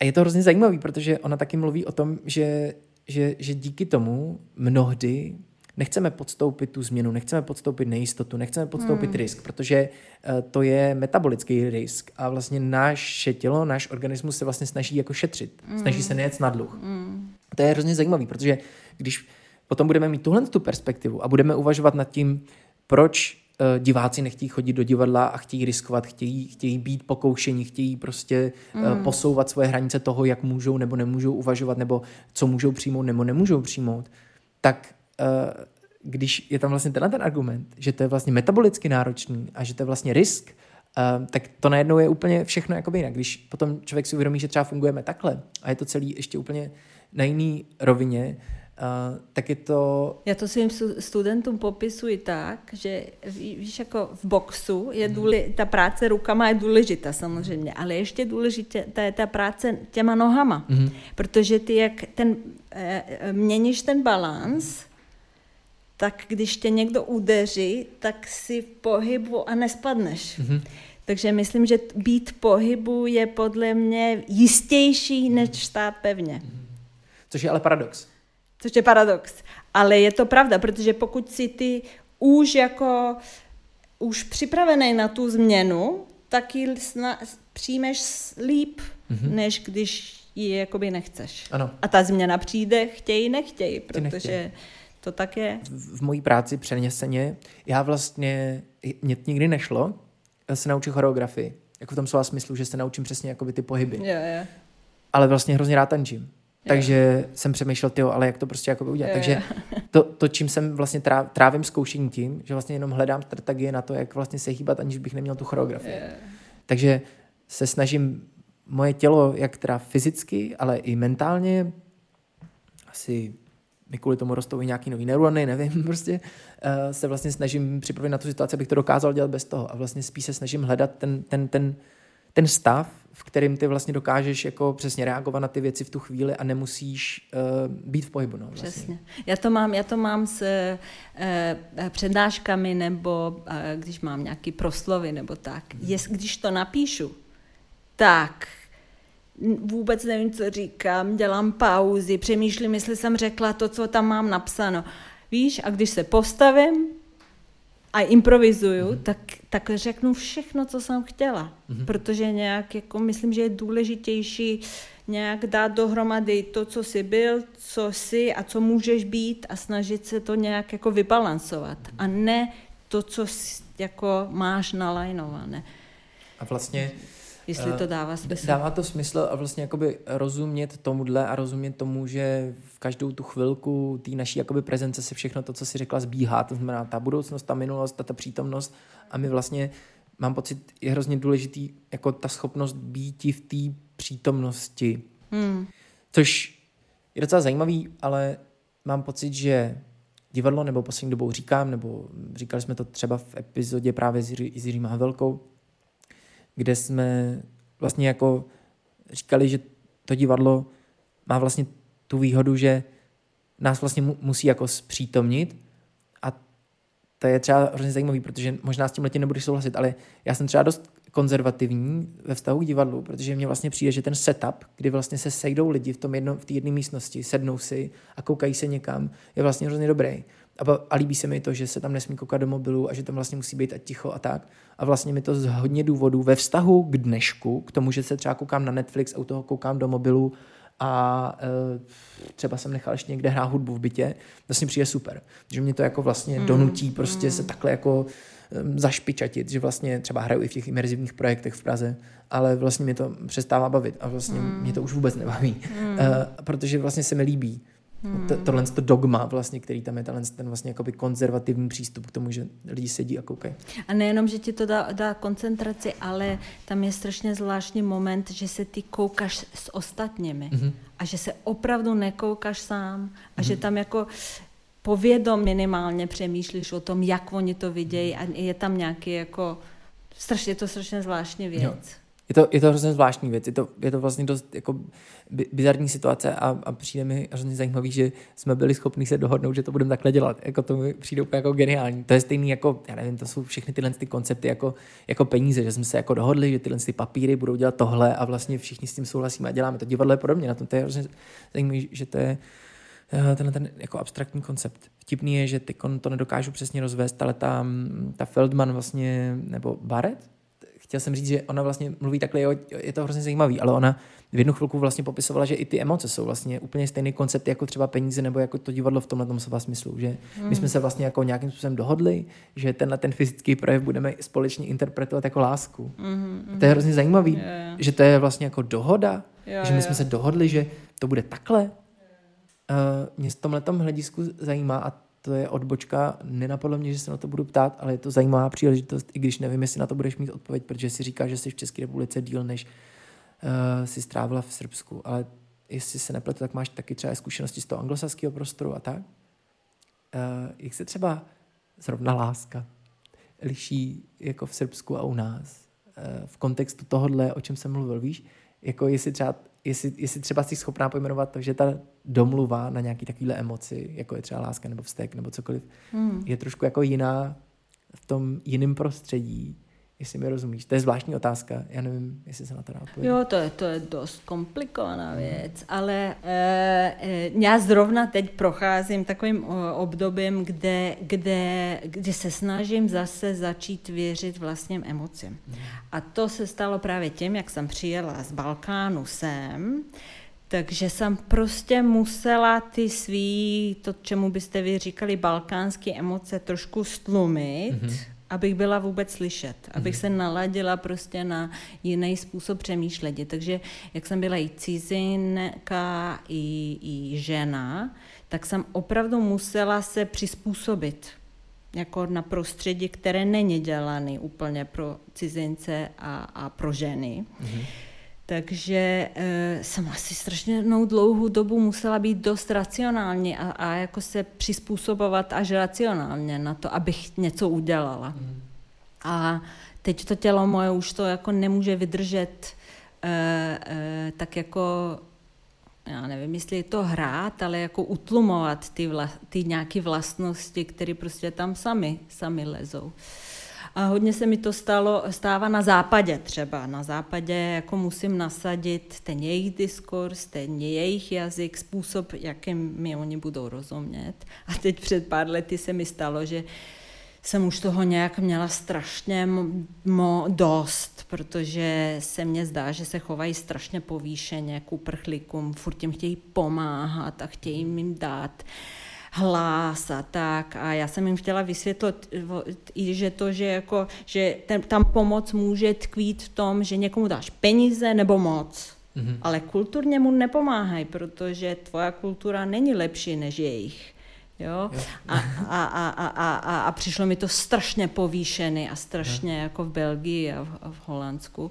A je to hrozně zajímavý, protože ona taky mluví o tom, že, že, že díky tomu mnohdy nechceme podstoupit tu změnu, nechceme podstoupit nejistotu, nechceme podstoupit hmm. risk, protože uh, to je metabolický risk a vlastně naše tělo, náš organismus se vlastně snaží jako šetřit, hmm. snaží se nejet na dluh. Hmm. To je hrozně zajímavý, protože když potom budeme mít tuhle tu perspektivu a budeme uvažovat nad tím, proč Eh, diváci nechtějí chodit do divadla a chtějí riskovat, chtějí, chtějí být pokoušení, chtějí prostě mm. posouvat svoje hranice toho, jak můžou nebo nemůžou uvažovat, nebo co můžou přijmout nebo nemůžou přijmout, tak eh, když je tam vlastně tenhle ten argument, že to je vlastně metabolicky náročný a že to je vlastně risk, tak to najednou je úplně všechno jakoby jinak. Když potom člověk si uvědomí, že třeba fungujeme takhle a je to celý ještě úplně na jiný rovině, Uh, tak je to... Já to svým studentům popisuji tak, že víš, jako v boxu je mhm. důle, ta práce rukama je důležitá samozřejmě, ale ještě důležitá je ta práce těma nohama, mm-hmm. protože ty jak ten, e, měníš ten balans, tak když tě někdo udeří, tak si v pohybu a nespadneš. Mm-hmm. Takže myslím, že být pohybu je podle mě jistější, než stát pevně. Což je ale paradox což je paradox. Ale je to pravda, protože pokud si ty už jako už připravený na tu změnu, tak ji sna- přijmeš líp, mm-hmm. než když ji jakoby nechceš. Ano. A ta změna přijde, chtějí, nechtějí, protože nechtějí. To tak je. V, v mojí práci přeneseně, já vlastně, mě nikdy nešlo se naučit choreografii. Jako v tom slova smyslu, že se naučím přesně jakoby ty pohyby. Jo, jo. Ale vlastně hrozně rád tančím. Takže jsem přemýšlel, tyjo, ale jak to prostě jako udělat. Takže (laughs) to, to, čím jsem vlastně trávím zkoušení tím, že vlastně jenom hledám strategie na to, jak vlastně se hýbat, aniž bych neměl tu choreografii. Takže se snažím moje tělo, jak teda fyzicky, ale i mentálně, asi mi kvůli tomu rostou i nějaký nový neurony, nevím, (laughs) prostě, uh, se vlastně snažím připravit na tu situaci, abych to dokázal dělat bez toho. A vlastně spíš se snažím hledat ten, ten, ten, ten stav, v kterým ty vlastně dokážeš jako přesně reagovat na ty věci v tu chvíli a nemusíš uh, být v pohybu. No, vlastně. Přesně. Já to mám, já to mám s uh, přednáškami nebo uh, když mám nějaký proslovy nebo tak. Mm. Jest, když to napíšu, tak vůbec nevím, co říkám, dělám pauzy, přemýšlím, jestli jsem řekla to, co tam mám napsáno. Víš, a když se postavím a improvizuju, mm-hmm. tak, tak řeknu všechno, co jsem chtěla. Mm-hmm. Protože nějak, jako myslím, že je důležitější nějak dát dohromady to, co jsi byl, co jsi a co můžeš být a snažit se to nějak jako vybalancovat. A ne to, co jsi, jako máš nalajnované. A vlastně jestli to dává smysl. Dává to smysl a vlastně jakoby rozumět tomuhle a rozumět tomu, že v každou tu chvilku té naší jakoby prezence se všechno to, co si řekla, zbíhá. To znamená ta budoucnost, ta minulost, ta, ta přítomnost a my vlastně mám pocit, je hrozně důležitý jako ta schopnost být v té přítomnosti. Hmm. Což je docela zajímavý, ale mám pocit, že divadlo, nebo poslední dobou říkám, nebo říkali jsme to třeba v epizodě právě s Jiřím Havelkou, kde jsme vlastně jako říkali, že to divadlo má vlastně tu výhodu, že nás vlastně musí jako zpřítomnit a to je třeba hrozně zajímavý, protože možná s tím letím nebudeš souhlasit, ale já jsem třeba dost konzervativní ve vztahu k divadlu, protože mně vlastně přijde, že ten setup, kdy vlastně se sejdou lidi v tom jedno, v té jedné místnosti, sednou si a koukají se někam, je vlastně hrozně dobrý. A, a líbí se mi to, že se tam nesmí koukat do mobilu a že tam vlastně musí být a ticho a tak. A vlastně mi to z hodně důvodů ve vztahu k dnešku, k tomu, že se třeba koukám na Netflix a u toho koukám do mobilu a e, třeba jsem nechal ještě někde hrát hudbu v bytě, vlastně přijde super. Že mě to jako vlastně mm. donutí prostě mm. se takhle jako zašpičatit, že vlastně třeba hraju i v těch imerzivních projektech v Praze, ale vlastně mě to přestává bavit a vlastně mm. mě to už vůbec nebaví, mm. uh, protože vlastně se mi líbí Hmm. To, tohle to dogma, vlastně, který tam je, ten vlastně jakoby konzervativní přístup k tomu, že lidi sedí a koukají. A nejenom, že ti to dá, dá koncentraci, ale tam je strašně zvláštní moment, že se ty koukáš s ostatními mm-hmm. a že se opravdu nekoukáš sám a mm-hmm. že tam jako povědom minimálně přemýšlíš o tom, jak oni to vidějí a je tam nějaký jako, strašně, je to strašně zvláštní věc. Jo. Je to, je to hrozně zvláštní věc, je to, je to vlastně dost jako bizarní situace a, a přijde mi hrozně zajímavý, že jsme byli schopni se dohodnout, že to budeme takhle dělat. Jako to mi přijde úplně jako geniální. To je stejný jako, já nevím, to jsou všechny tyhle ty koncepty jako, jako peníze, že jsme se jako dohodli, že tyhle ty papíry budou dělat tohle a vlastně všichni s tím souhlasíme a děláme to. Divadlo je podobně na tom. To je hrozně zajímavé, že to je Eh, tenhle ten jako abstraktní koncept. Vtipný je, že ty to nedokážu přesně rozvést, ale ta, ta Feldman vlastně, nebo Barrett, chtěl jsem říct, že ona vlastně mluví takhle, jo, je to hrozně zajímavý, ale ona v jednu chvilku vlastně popisovala, že i ty emoce jsou vlastně úplně stejný koncept jako třeba peníze nebo jako to divadlo v tomhle tom slova smyslu, že my jsme hmm. se vlastně jako nějakým způsobem dohodli, že tenhle ten fyzický projev budeme společně interpretovat jako lásku. Mm-hmm. To je hrozně zajímavý, yeah. že to je vlastně jako dohoda, yeah, že my jsme yeah. se dohodli, že to bude takhle Uh, mě v tomhle hledisku zajímá a to je odbočka, nenapadlo mě, že se na to budu ptát, ale je to zajímavá příležitost, i když nevím, jestli na to budeš mít odpověď, protože si říká, že jsi v České republice díl, než uh, si strávila v Srbsku, ale jestli se nepletu, tak máš taky třeba zkušenosti z toho anglosaského prostoru a tak. Uh, jak se třeba zrovna láska liší jako v Srbsku a u nás? Uh, v kontextu tohohle, o čem jsem mluvil, víš? Jako jestli třeba jestli, jestli třeba jsi schopná pojmenovat to, že ta domluva na nějaký takovýhle emoci, jako je třeba láska nebo vztek nebo cokoliv, hmm. je trošku jako jiná v tom jiném prostředí, jestli mi rozumíš. To je zvláštní otázka, já nevím, jestli se na to dá odpovědět. Jo, to je, to je dost komplikovaná věc, ale e, e, já zrovna teď procházím takovým obdobím, kde, kde, kde se snažím zase začít věřit vlastním emocím. A to se stalo právě tím, jak jsem přijela z Balkánu sem, takže jsem prostě musela ty svý, to čemu byste vy říkali, balkánské emoce trošku stlumit, mm-hmm abych byla vůbec slyšet, abych mm. se naladila prostě na jiný způsob přemýšlení. Takže jak jsem byla i cizinka, i, i žena, tak jsem opravdu musela se přizpůsobit jako na prostředí, které není dělané úplně pro cizince a, a pro ženy. Mm-hmm. Takže e, jsem asi strašně dlouhou dobu musela být dost racionální a, a jako se přizpůsobovat až racionálně na to, abych něco udělala. Mm. A teď to tělo moje už to jako nemůže vydržet e, e, tak jako já nevím, jestli je to hrát, ale jako utlumovat ty, vla, ty nějaké vlastnosti, které prostě tam sami, sami lezou. A hodně se mi to stalo, stává na západě třeba. Na západě jako musím nasadit ten jejich diskurs, ten jejich jazyk, způsob, jakým mi oni budou rozumět. A teď před pár lety se mi stalo, že jsem už toho nějak měla strašně mo dost, protože se mně zdá, že se chovají strašně povýšeně k uprchlíkům, furt jim chtějí pomáhat a chtějí jim dát hlas a tak. A já jsem jim chtěla vysvětlit, že to, že, jako, že ten, tam pomoc může tkvít v tom, že někomu dáš peníze nebo moc. Mm-hmm. Ale kulturně mu nepomáhají, protože tvoja kultura není lepší než jejich. Jo? A, a, a, a, a, a přišlo mi to strašně povýšený a strašně jako v Belgii a v, a v Holandsku.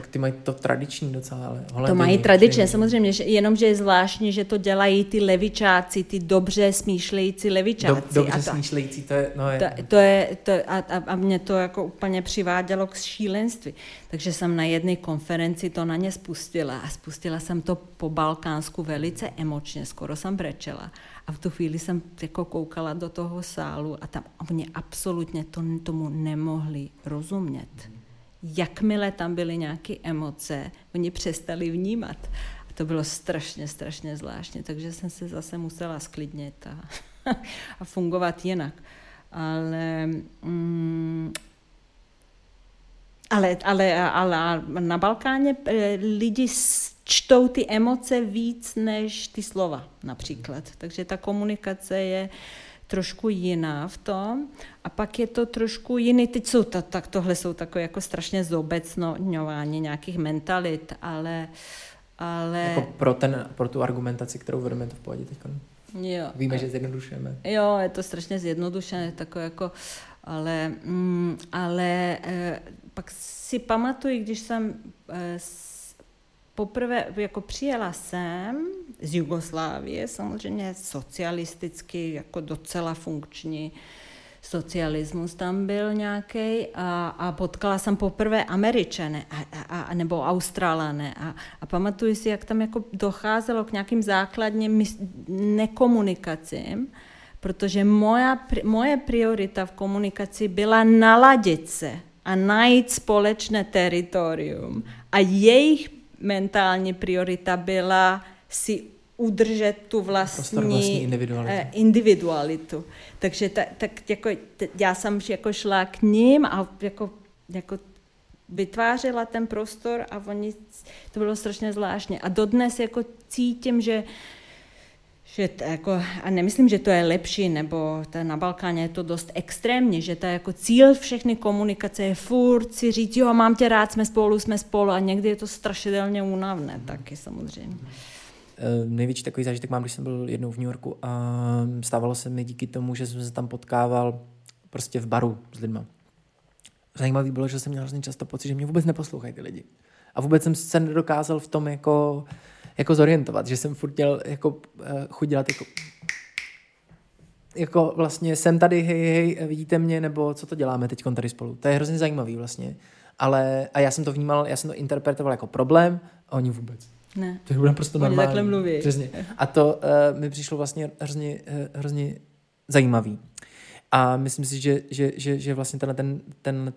Tak ty mají to tradiční docela, ale Holanděni, To mají tradičně, samozřejmě, že, jenom že je zvláštní, že to dělají ty levičáci, ty dobře smýšlející levičáci. Dob, dobře a to, smýšlející, to je... No je. To, to je to, a, a, a mě to jako úplně přivádělo k šílenství. Takže jsem na jedné konferenci to na ně spustila a spustila jsem to po Balkánsku velice emočně, skoro jsem brečela. A v tu chvíli jsem jako koukala do toho sálu a tam oni absolutně to, tomu nemohli rozumět. Jakmile tam byly nějaké emoce, oni přestali vnímat. A to bylo strašně, strašně zvláštně, takže jsem se zase musela sklidnit a, (laughs) a fungovat jinak. Ale, mm, ale, ale, ale na Balkáně eh, lidi čtou ty emoce víc než ty slova například. Takže ta komunikace je trošku jiná v tom. A pak je to trošku jiný. Teď jsou to, tak tohle jsou takové jako strašně zobecňování nějakých mentalit, ale ale... Jako pro, ten, pro tu argumentaci, kterou vedeme to v pohodě teď. Jo. Víme, že zjednodušujeme. Jo, je to strašně zjednodušené, takové jako, ale, mm, ale eh, pak si pamatuju, když jsem eh, poprvé jako přijela jsem z Jugoslávie, samozřejmě socialisticky, jako docela funkční socialismus tam byl nějaký a, a potkala jsem poprvé Američany a, a, nebo Australane a, a pamatuju si, jak tam jako docházelo k nějakým základním nekomunikacím, protože moja, moje priorita v komunikaci byla naladit se a najít společné teritorium. A jejich mentální priorita byla si udržet tu vlastní, vlastní individualitu. Eh, individualitu. Takže ta, tak jako, já jsem jako šla k ním a jako, jako vytvářela ten prostor a oni, to bylo strašně zvláštně. A dodnes jako cítím, že že to jako, a nemyslím, že to je lepší, nebo to na Balkáně je to dost extrémně, že to je jako cíl všechny komunikace je furt si říct, jo, mám tě rád, jsme spolu, jsme spolu a někdy je to strašidelně únavné mm. taky samozřejmě. Uh, největší takový zážitek mám, když jsem byl jednou v New Yorku a stávalo se mi díky tomu, že jsem se tam potkával prostě v baru s lidma. Zajímavý bylo, že jsem měl hrozně často pocit, že mě vůbec neposlouchají ty lidi. A vůbec jsem se nedokázal v tom jako jako zorientovat, že jsem furt měl jako uh, chuť dělat jako jako vlastně jsem tady, hej, hej, vidíte mě, nebo co to děláme teď tady spolu. To je hrozně zajímavý vlastně. Ale, a já jsem to vnímal, já jsem to interpretoval jako problém a oni vůbec. Ne. To je naprosto oni normální. takhle mluví. Přesně. A to uh, mi přišlo vlastně hrozně, uh, hrozně zajímavý. A myslím si, že, že, že, že vlastně tenhle ten, ten,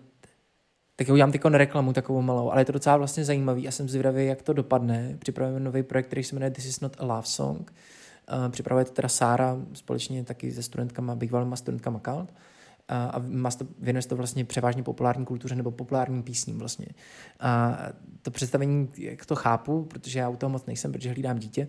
tak udělám teď reklamu takovou malou, ale je to docela vlastně zajímavý a jsem zvědavý, jak to dopadne. Připravujeme nový projekt, který se jmenuje This is not a love song. Uh, připravuje to teda Sára společně taky se studentkama, bývalýma studentkama Kalt a to, věnuje se to vlastně převážně populární kultuře nebo populárním písním vlastně. A to představení, jak to chápu, protože já u toho moc nejsem, protože hlídám dítě,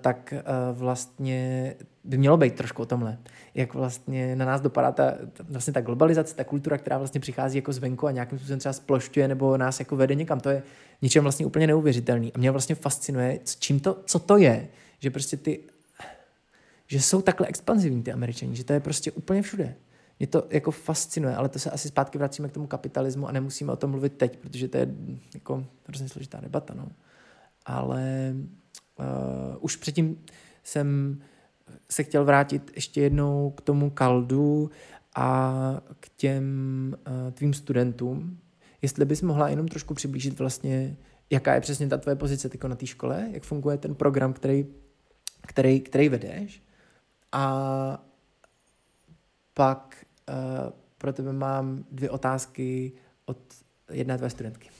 tak vlastně by mělo být trošku o tomhle. Jak vlastně na nás dopadá ta, vlastně ta globalizace, ta kultura, která vlastně přichází jako zvenku a nějakým způsobem třeba splošťuje nebo nás jako vede někam. To je něčem vlastně úplně neuvěřitelný. A mě vlastně fascinuje, čím to, co to je, že prostě ty že jsou takhle expanzivní ty američani, že to je prostě úplně všude. Mě to jako fascinuje, ale to se asi zpátky vracíme k tomu kapitalismu a nemusíme o tom mluvit teď, protože to je jako hrozně složitá debata. No. Ale uh, už předtím jsem se chtěl vrátit ještě jednou k tomu kaldu a k těm uh, tvým studentům. Jestli bys mohla jenom trošku přiblížit vlastně, jaká je přesně ta tvoje pozice na té škole, jak funguje ten program, který, který, který vedeš a pak uh, pro tebe mám dvě otázky od jedné tvé studentky.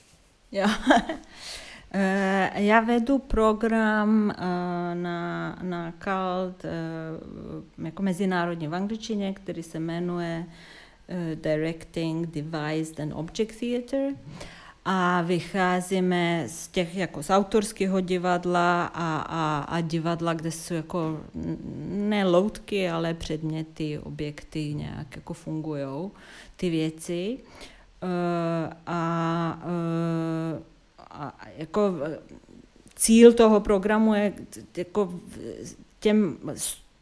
Jo. (laughs) Eh, Já vedu program eh, na, na CALT jako mezinárodně v angličtině, který se jmenuje Directing Devised and Object Theatre a vycházíme z těch jako z autorského divadla a, a, a divadla, kde jsou jako ne loutky, ale předměty, objekty nějak jako fungují ty věci. Eh, a, eh, a jako eh, cíl toho programu je jako těm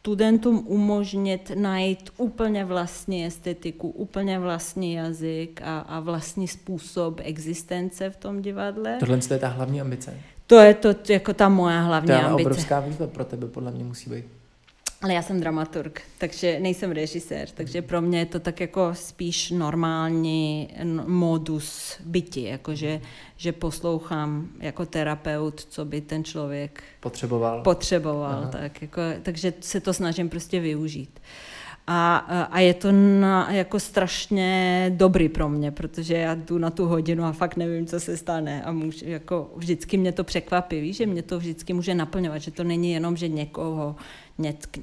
studentům umožnit najít úplně vlastní estetiku, úplně vlastní jazyk a, a vlastní způsob existence v tom divadle. Tohle je ta hlavní ambice. To je to jako ta moja hlavní To je ambice. obrovská výzva pro tebe, podle mě musí být. Ale já jsem dramaturg, takže nejsem režisér, takže pro mě je to tak jako spíš normální modus byti, jakože že poslouchám jako terapeut, co by ten člověk Potřeboval. potřeboval, Aha. tak jako, takže se to snažím prostě využít. A, a je to na, jako strašně dobrý pro mě, protože já jdu na tu hodinu a fakt nevím, co se stane. A můž, jako vždycky mě to překvapí, víš, že mě to vždycky může naplňovat, že to není jenom, že někoho ně,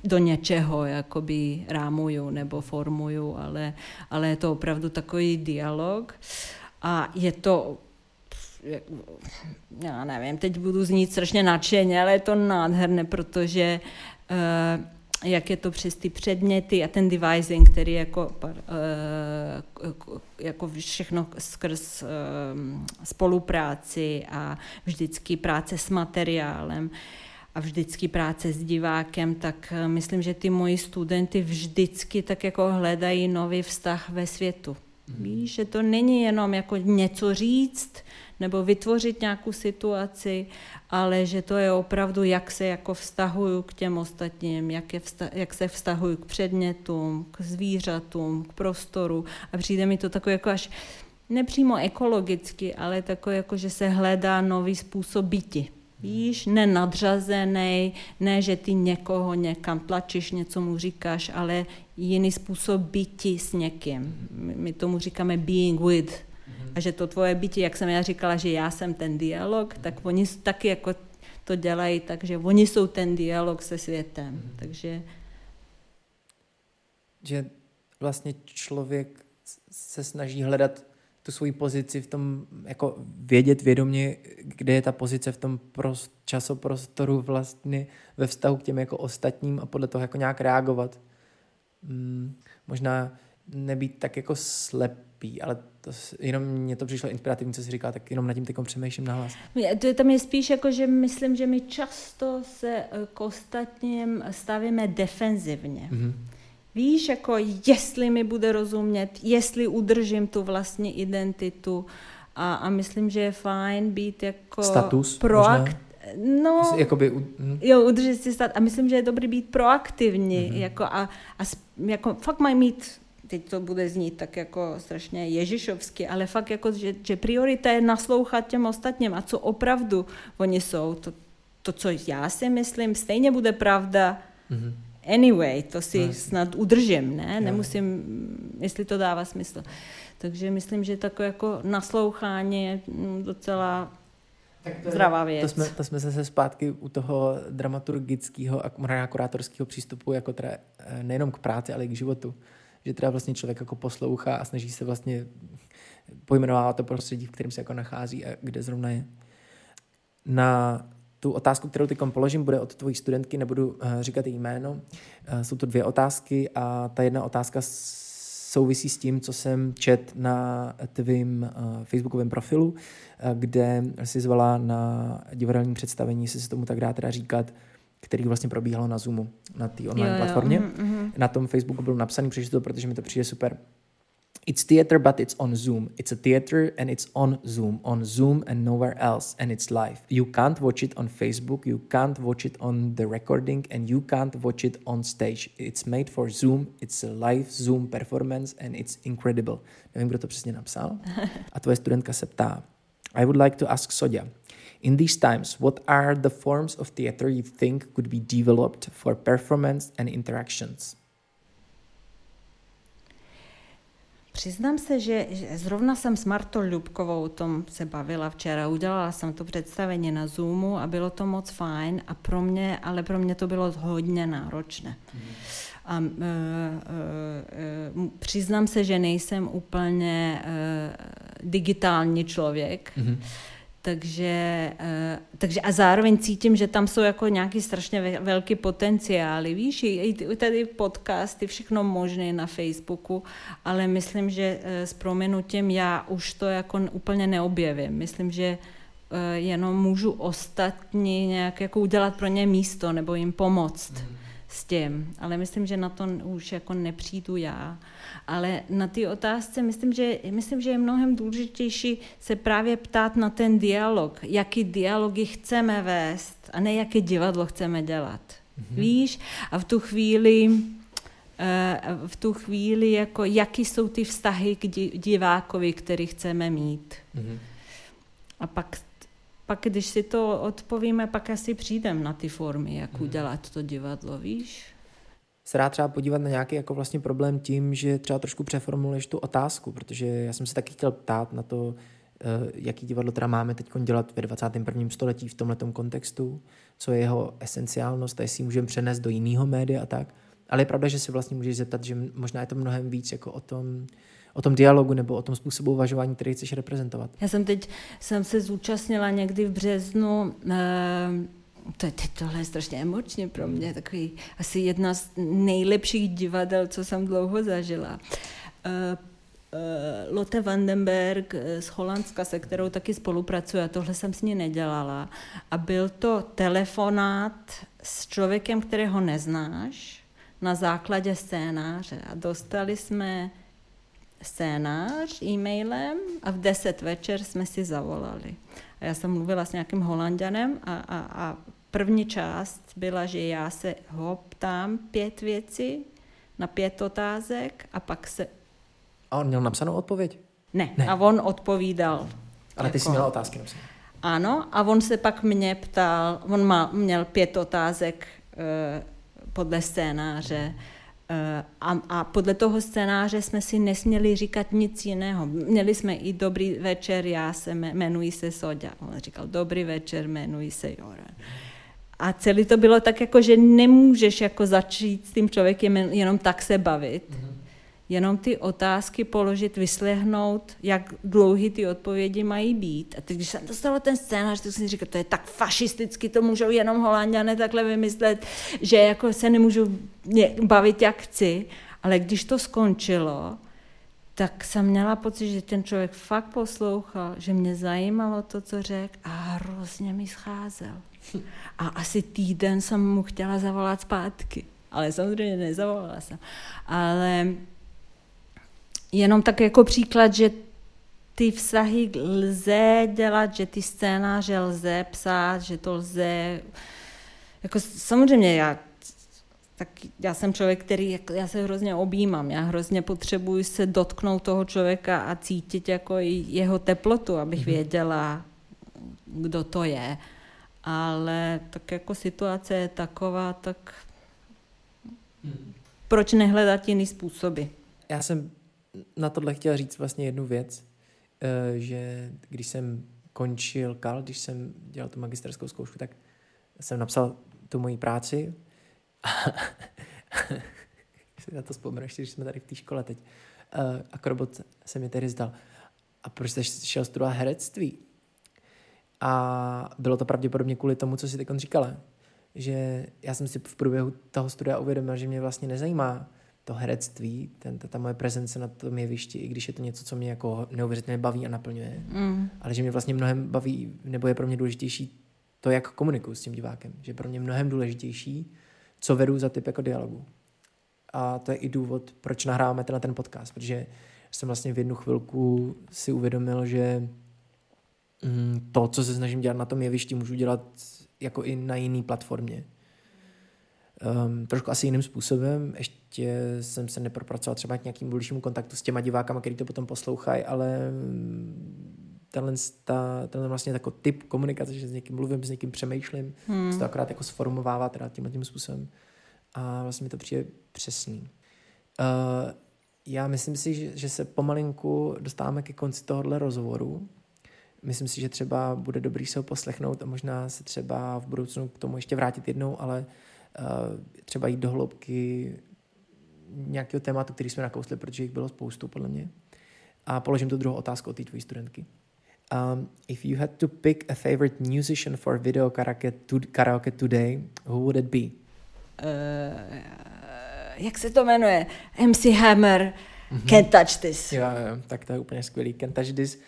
do něčeho jakoby rámuju nebo formuju, ale, ale je to opravdu takový dialog. A je to já nevím, teď budu znít strašně nadšeně, ale je to nádherné, protože uh, jak je to přes ty předměty a ten devising, který jako, uh, jako všechno skrz uh, spolupráci a vždycky práce s materiálem a vždycky práce s divákem, tak uh, myslím, že ty moji studenty vždycky tak jako hledají nový vztah ve světu. Víš, že to není jenom jako něco říct, nebo vytvořit nějakou situaci, ale že to je opravdu, jak se jako vztahuju k těm ostatním, jak, je vztah, jak se vztahuju k předmětům, k zvířatům, k prostoru. A přijde mi to takové jako až nepřímo ekologicky, ale takové jako, že se hledá nový způsob byti. Víš, ne nadřazený, ne, že ty někoho někam tlačíš, něco mu říkáš, ale jiný způsob byti s někým. My tomu říkáme being with, a že to tvoje bytí, jak jsem já říkala, že já jsem ten dialog, tak oni taky jako to dělají tak, že oni jsou ten dialog se světem. Takže Že vlastně člověk se snaží hledat tu svoji pozici v tom, jako vědět vědomě, kde je ta pozice v tom prost, časoprostoru vlastně ve vztahu k těm jako ostatním a podle toho jako nějak reagovat. Hmm, možná nebýt tak jako slepý, ale to, jenom mně to přišlo inspirativní, co jsi říká, tak jenom nad tím teď přemýšlím nahlas. to je tam je spíš jako, že myslím, že my často se k ostatním stavíme defenzivně. Mm-hmm. Víš, jako jestli mi bude rozumět, jestli udržím tu vlastní identitu a, a myslím, že je fajn být jako Status proakt, No, Jakoby, hm. jo, udržet si stát. A myslím, že je dobrý být proaktivní. Mm-hmm. Jako a, a jako fakt mají mít, teď to bude znít tak jako strašně ježišovsky, ale fakt jako, že, že priorita je naslouchat těm ostatním a co opravdu oni jsou. To, to co já si myslím, stejně bude pravda. Mm-hmm. Anyway, to si no, snad udržím, ne? Jo. Nemusím, jestli to dává smysl. Takže myslím, že takové jako naslouchání je docela tak to zdravá věc. To jsme, to jsme zase zpátky u toho dramaturgického a kurátorského přístupu jako teda nejenom k práci, ale i k životu. Že teda vlastně člověk jako poslouchá a snaží se vlastně pojmenovávat to prostředí, v kterém se jako nachází a kde zrovna je. Na tu otázku, kterou teď položím, bude od tvojí studentky, nebudu říkat její jméno. Jsou to dvě otázky a ta jedna otázka souvisí s tím, co jsem čet na tvým uh, facebookovém profilu, kde si zvala na divadelní představení, jestli se tomu tak dá teda říkat, který vlastně probíhalo na Zoomu, na té online jo, platformě. Jo, mm-hmm. Na tom Facebooku byl napsaný, přečtu to, protože mi to přijde super. It's theater, but it's on Zoom. It's a theater and it's on Zoom, on Zoom and nowhere else, and it's live. You can't watch it on Facebook, you can't watch it on the recording, and you can't watch it on stage. It's made for Zoom, it's a live Zoom performance, and it's incredible. Nevím, kdo to přesně napsal. (laughs) A tvoje studentka se ptá, I would like to ask Sodia, in these times, what are the forms of theater you think could be developed for performance and interactions? Přiznám se, že zrovna jsem s Martou Ljubkovou o tom se bavila včera. Udělala jsem to představení na Zoomu a bylo to moc fajn, a pro mě, ale pro mě to bylo hodně náročné. A uh, uh, uh, přiznám se, že nejsem úplně uh, digitální člověk, Mhm. Takže, uh, takže a zároveň cítím, že tam jsou jako nějaký strašně ve- velký potenciály, víš, i, tady podcasty, všechno možné na Facebooku, ale myslím, že uh, s proměnutím já už to jako úplně neobjevím. Myslím, že uh, jenom můžu ostatní nějak jako udělat pro ně místo nebo jim pomoct s tím, ale myslím, že na to už jako nepřijdu já. Ale na ty otázce myslím, že, myslím, že je mnohem důležitější se právě ptát na ten dialog, jaký dialogy chceme vést a ne jaké divadlo chceme dělat. Mm-hmm. Víš? A v tu chvíli eh, v tu chvíli, jako, jaký jsou ty vztahy k di- divákovi, který chceme mít. Mhm. A pak, pak, když si to odpovíme, pak asi přijdem na ty formy, jak udělat to divadlo, víš? se dá třeba podívat na nějaký jako vlastně problém tím, že třeba trošku přeformuluješ tu otázku, protože já jsem se taky chtěl ptát na to, eh, jaký divadlo teda máme teď dělat ve 21. století v tomhletom kontextu, co je jeho esenciálnost a jestli ji můžeme přenést do jiného média a tak. Ale je pravda, že si vlastně můžeš zeptat, že možná je to mnohem víc jako o tom, o tom dialogu nebo o tom způsobu uvažování, který chceš reprezentovat. Já jsem teď jsem se zúčastnila někdy v březnu, eh, to je, teď tohle je strašně emočně pro mě, takový asi jedna z nejlepších divadel, co jsem dlouho zažila. Eh, eh, Lotte Vandenberg z Holandska, se kterou taky spolupracuji, a tohle jsem s ní nedělala. A byl to telefonát s člověkem, kterého neznáš, na základě scénáře. A dostali jsme scénář e-mailem a v 10 večer jsme si zavolali. A já jsem mluvila s nějakým holanděnem a, a, a první část byla, že já se ho ptám pět věcí na pět otázek a pak se... A on měl napsanou odpověď? Ne, Ne. a on odpovídal. Ale ty jsi Jako- měla otázky napsané. Ano, a on se pak mě ptal, on má, měl pět otázek e, podle scénáře e, a, a podle toho scénáře jsme si nesměli říkat nic jiného. Měli jsme i dobrý večer, já se me- jmenuji se Soďa. On říkal, dobrý večer, jmenuji se Joran. A celý to bylo tak, jako, že nemůžeš jako začít s tím člověkem jen- jenom tak se bavit. Jenom ty otázky položit, vyslehnout, jak dlouhý ty odpovědi mají být. A teď, když jsem dostala ten scénář, tak jsem si říkala, to je tak fašisticky, to můžou jenom holanděné takhle vymyslet, že jako se nemůžu bavit, jak chci. Ale když to skončilo, tak jsem měla pocit, že ten člověk fakt poslouchal, že mě zajímalo to, co řekl a hrozně mi scházel. A asi týden jsem mu chtěla zavolat zpátky, ale samozřejmě nezavolala jsem. Ale jenom tak jako příklad, že ty vztahy lze dělat, že ty scénáře lze psát, že to lze... Jako samozřejmě já tak já jsem člověk, který, já se hrozně objímám, já hrozně potřebuji se dotknout toho člověka a cítit jako jeho teplotu, abych věděla, kdo to je. Ale tak jako situace je taková, tak proč nehledat jiný způsoby? Já jsem na tohle chtěl říct vlastně jednu věc, eh, že když jsem končil KAL, když jsem dělal tu magisterskou zkoušku, tak jsem napsal tu moji práci (laughs) a na to vzpomenu, ještě když jsme tady v té škole teď. Eh, A Krobot se mi tedy zdal. A proč jsi šel studovat herectví? A bylo to pravděpodobně kvůli tomu, co si teď říkala. Že já jsem si v průběhu toho studia uvědomil, že mě vlastně nezajímá to herectví, ten, ta, ta moje prezence na tom jevišti, i když je to něco, co mě jako neuvěřitelně baví a naplňuje, Mm. ale že mě vlastně mnohem baví, nebo je pro mě důležitější to, jak komunikuju s tím divákem. Že pro mě mnohem důležitější, co vedu za typ jako dialogu. A to je i důvod, proč nahráváme tenhle ten podcast, protože jsem vlastně v jednu chvilku si uvědomil, že mm, to, co se snažím dělat na tom jevišti, můžu dělat jako i na jiný platformě. Um, trošku asi jiným způsobem. Ještě jsem se nepropracoval třeba k nějakým bližšímu kontaktu s těma divákama, který to potom poslouchají, ale mm, tenhle, ta, tenhle vlastně jako typ komunikace, že s někým mluvím, s někým přemýšlím, hmm. se to akorát jako sformovává teda tímhle tím způsobem a vlastně mi to přijde přesný. Uh, já myslím si, že, že se pomalinku dostáváme ke konci tohohle rozhovoru. Myslím si, že třeba bude dobrý se ho poslechnout a možná se třeba v budoucnu k tomu ještě vrátit jednou, ale uh, třeba jít do hloubky nějakého tématu, který jsme nakousli, protože jich bylo spoustu, podle mě. A položím tu druhou otázku od té tvojí studentky. Um, if you had to pick a favorite musician for video karaoke, to, karaoke today, who would it be? Uh, jak se to jmenuje? MC Hammer, mm-hmm. Can't Touch This. Jo, jo, tak to je úplně skvělý. Can't Touch This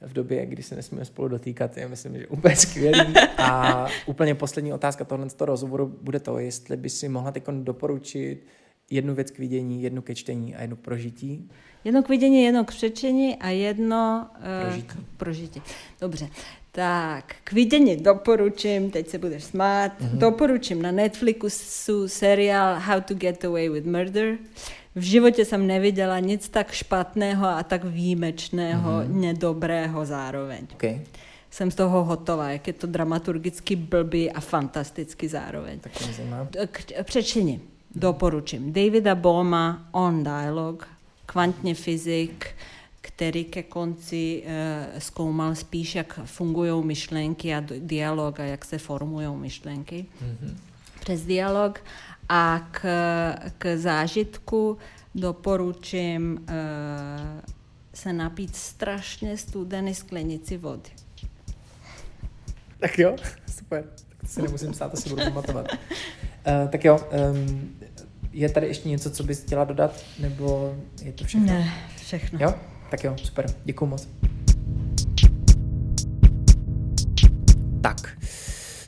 v době, kdy se nesmíme spolu dotýkat, je myslím, že úplně skvělý. (laughs) A úplně poslední otázka tohle z toho rozhovoru bude to, jestli by si mohla teď doporučit jednu věc k vidění, jednu ke čtení a jednu k prožití. Jedno k vidění, jedno k přečení a jedno prožití. Uh, k prožití. Dobře. Tak, k vidění doporučím, teď se budeš smát, mm-hmm. doporučím na Netflixu seriál How to Get Away with Murder. V životě jsem neviděla nic tak špatného a tak výjimečného, mm-hmm. nedobrého zároveň. Okay. Jsem z toho hotová, jak je to dramaturgicky blbý a fantasticky zároveň. Tak. K přečení doporučím. Davida Boma On Dialogue, kvantně fyzik, který ke konci uh, zkoumal spíš, jak fungují myšlenky a dialog a jak se formují myšlenky mm-hmm. přes dialog. A k, k zážitku doporučím uh, se napít strašně studený sklenici vody. Tak jo, super. Tak si nemusím stát, to si budu pamatovat. Uh, tak jo, um, je tady ještě něco, co bys chtěla dodat, nebo je to všechno? Ne, všechno. Jo? Tak jo, super. Děkuju moc. Tak,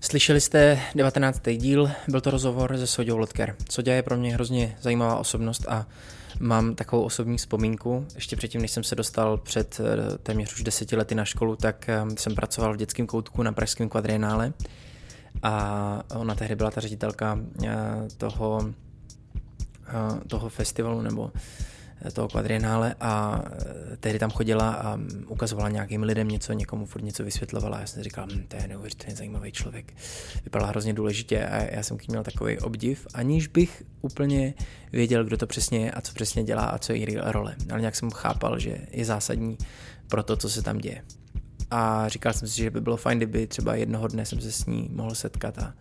slyšeli jste 19. díl, byl to rozhovor se Sodou Lotker. Sodě je pro mě hrozně zajímavá osobnost a mám takovou osobní vzpomínku. Ještě předtím, než jsem se dostal před eh, téměř už deseti lety na školu, tak eh, jsem pracoval v dětském koutku na pražském kvadrienále a ona tehdy byla ta ředitelka eh, toho, toho festivalu nebo toho kvadrienále a eh, tehdy tam chodila a ukazovala nějakým lidem něco, někomu furt něco vysvětlovala. Já jsem říkal, hm, to je neuvěřitelně zajímavý člověk. Vypadala hrozně důležitě a já jsem k ní měl takový obdiv, aniž bych úplně věděl, kdo to přesně je a co přesně dělá a co je její role. Ale nějak jsem chápal, že je zásadní pro to, co se tam děje. A říkal jsem si, že by bylo fajn, kdyby třeba jednoho dne jsem se s ní mohl setkat a,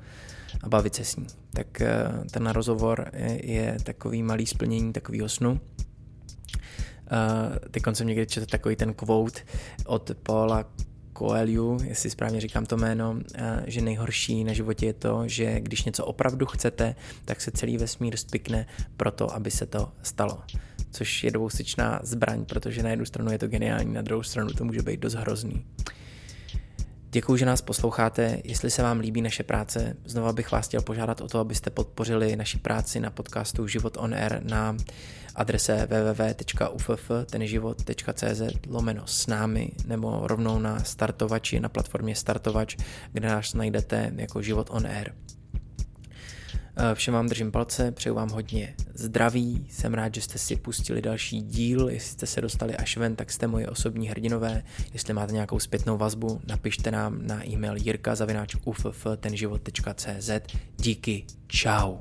a bavit se s ní. Tak eh, ten rozhovor je, je takový malý splnění takového snu Uh, teď jsem někdy četl takový ten quote od Paula Coelho, jestli správně říkám to jméno, uh, že nejhorší na životě je to, že když něco opravdu chcete, tak se celý vesmír spikne pro to, aby se to stalo. Což je dvousečná zbraň, protože na jednu stranu je to geniální, na druhou stranu to může být dost hrozný. Děkuji, že nás posloucháte. Jestli se vám líbí naše práce, znova bych vás chtěl požádat o to, abyste podpořili naši práci na podcastu Život on Air na adrese www.uff.tenživot.cz lomeno s námi nebo rovnou na startovači na platformě Startovač, kde nás najdete jako Život on Air. Eh, všem vám držím palce, přeju vám hodně zdraví, jsem rád, že jste si pustili další díl, jestli jste se dostali až ven, tak jste moji osobní hrdinové, jestli máte nějakou zpětnou vazbu, napište nám na e-mail jirka zavináč uff tenživot.cz Díky, čau.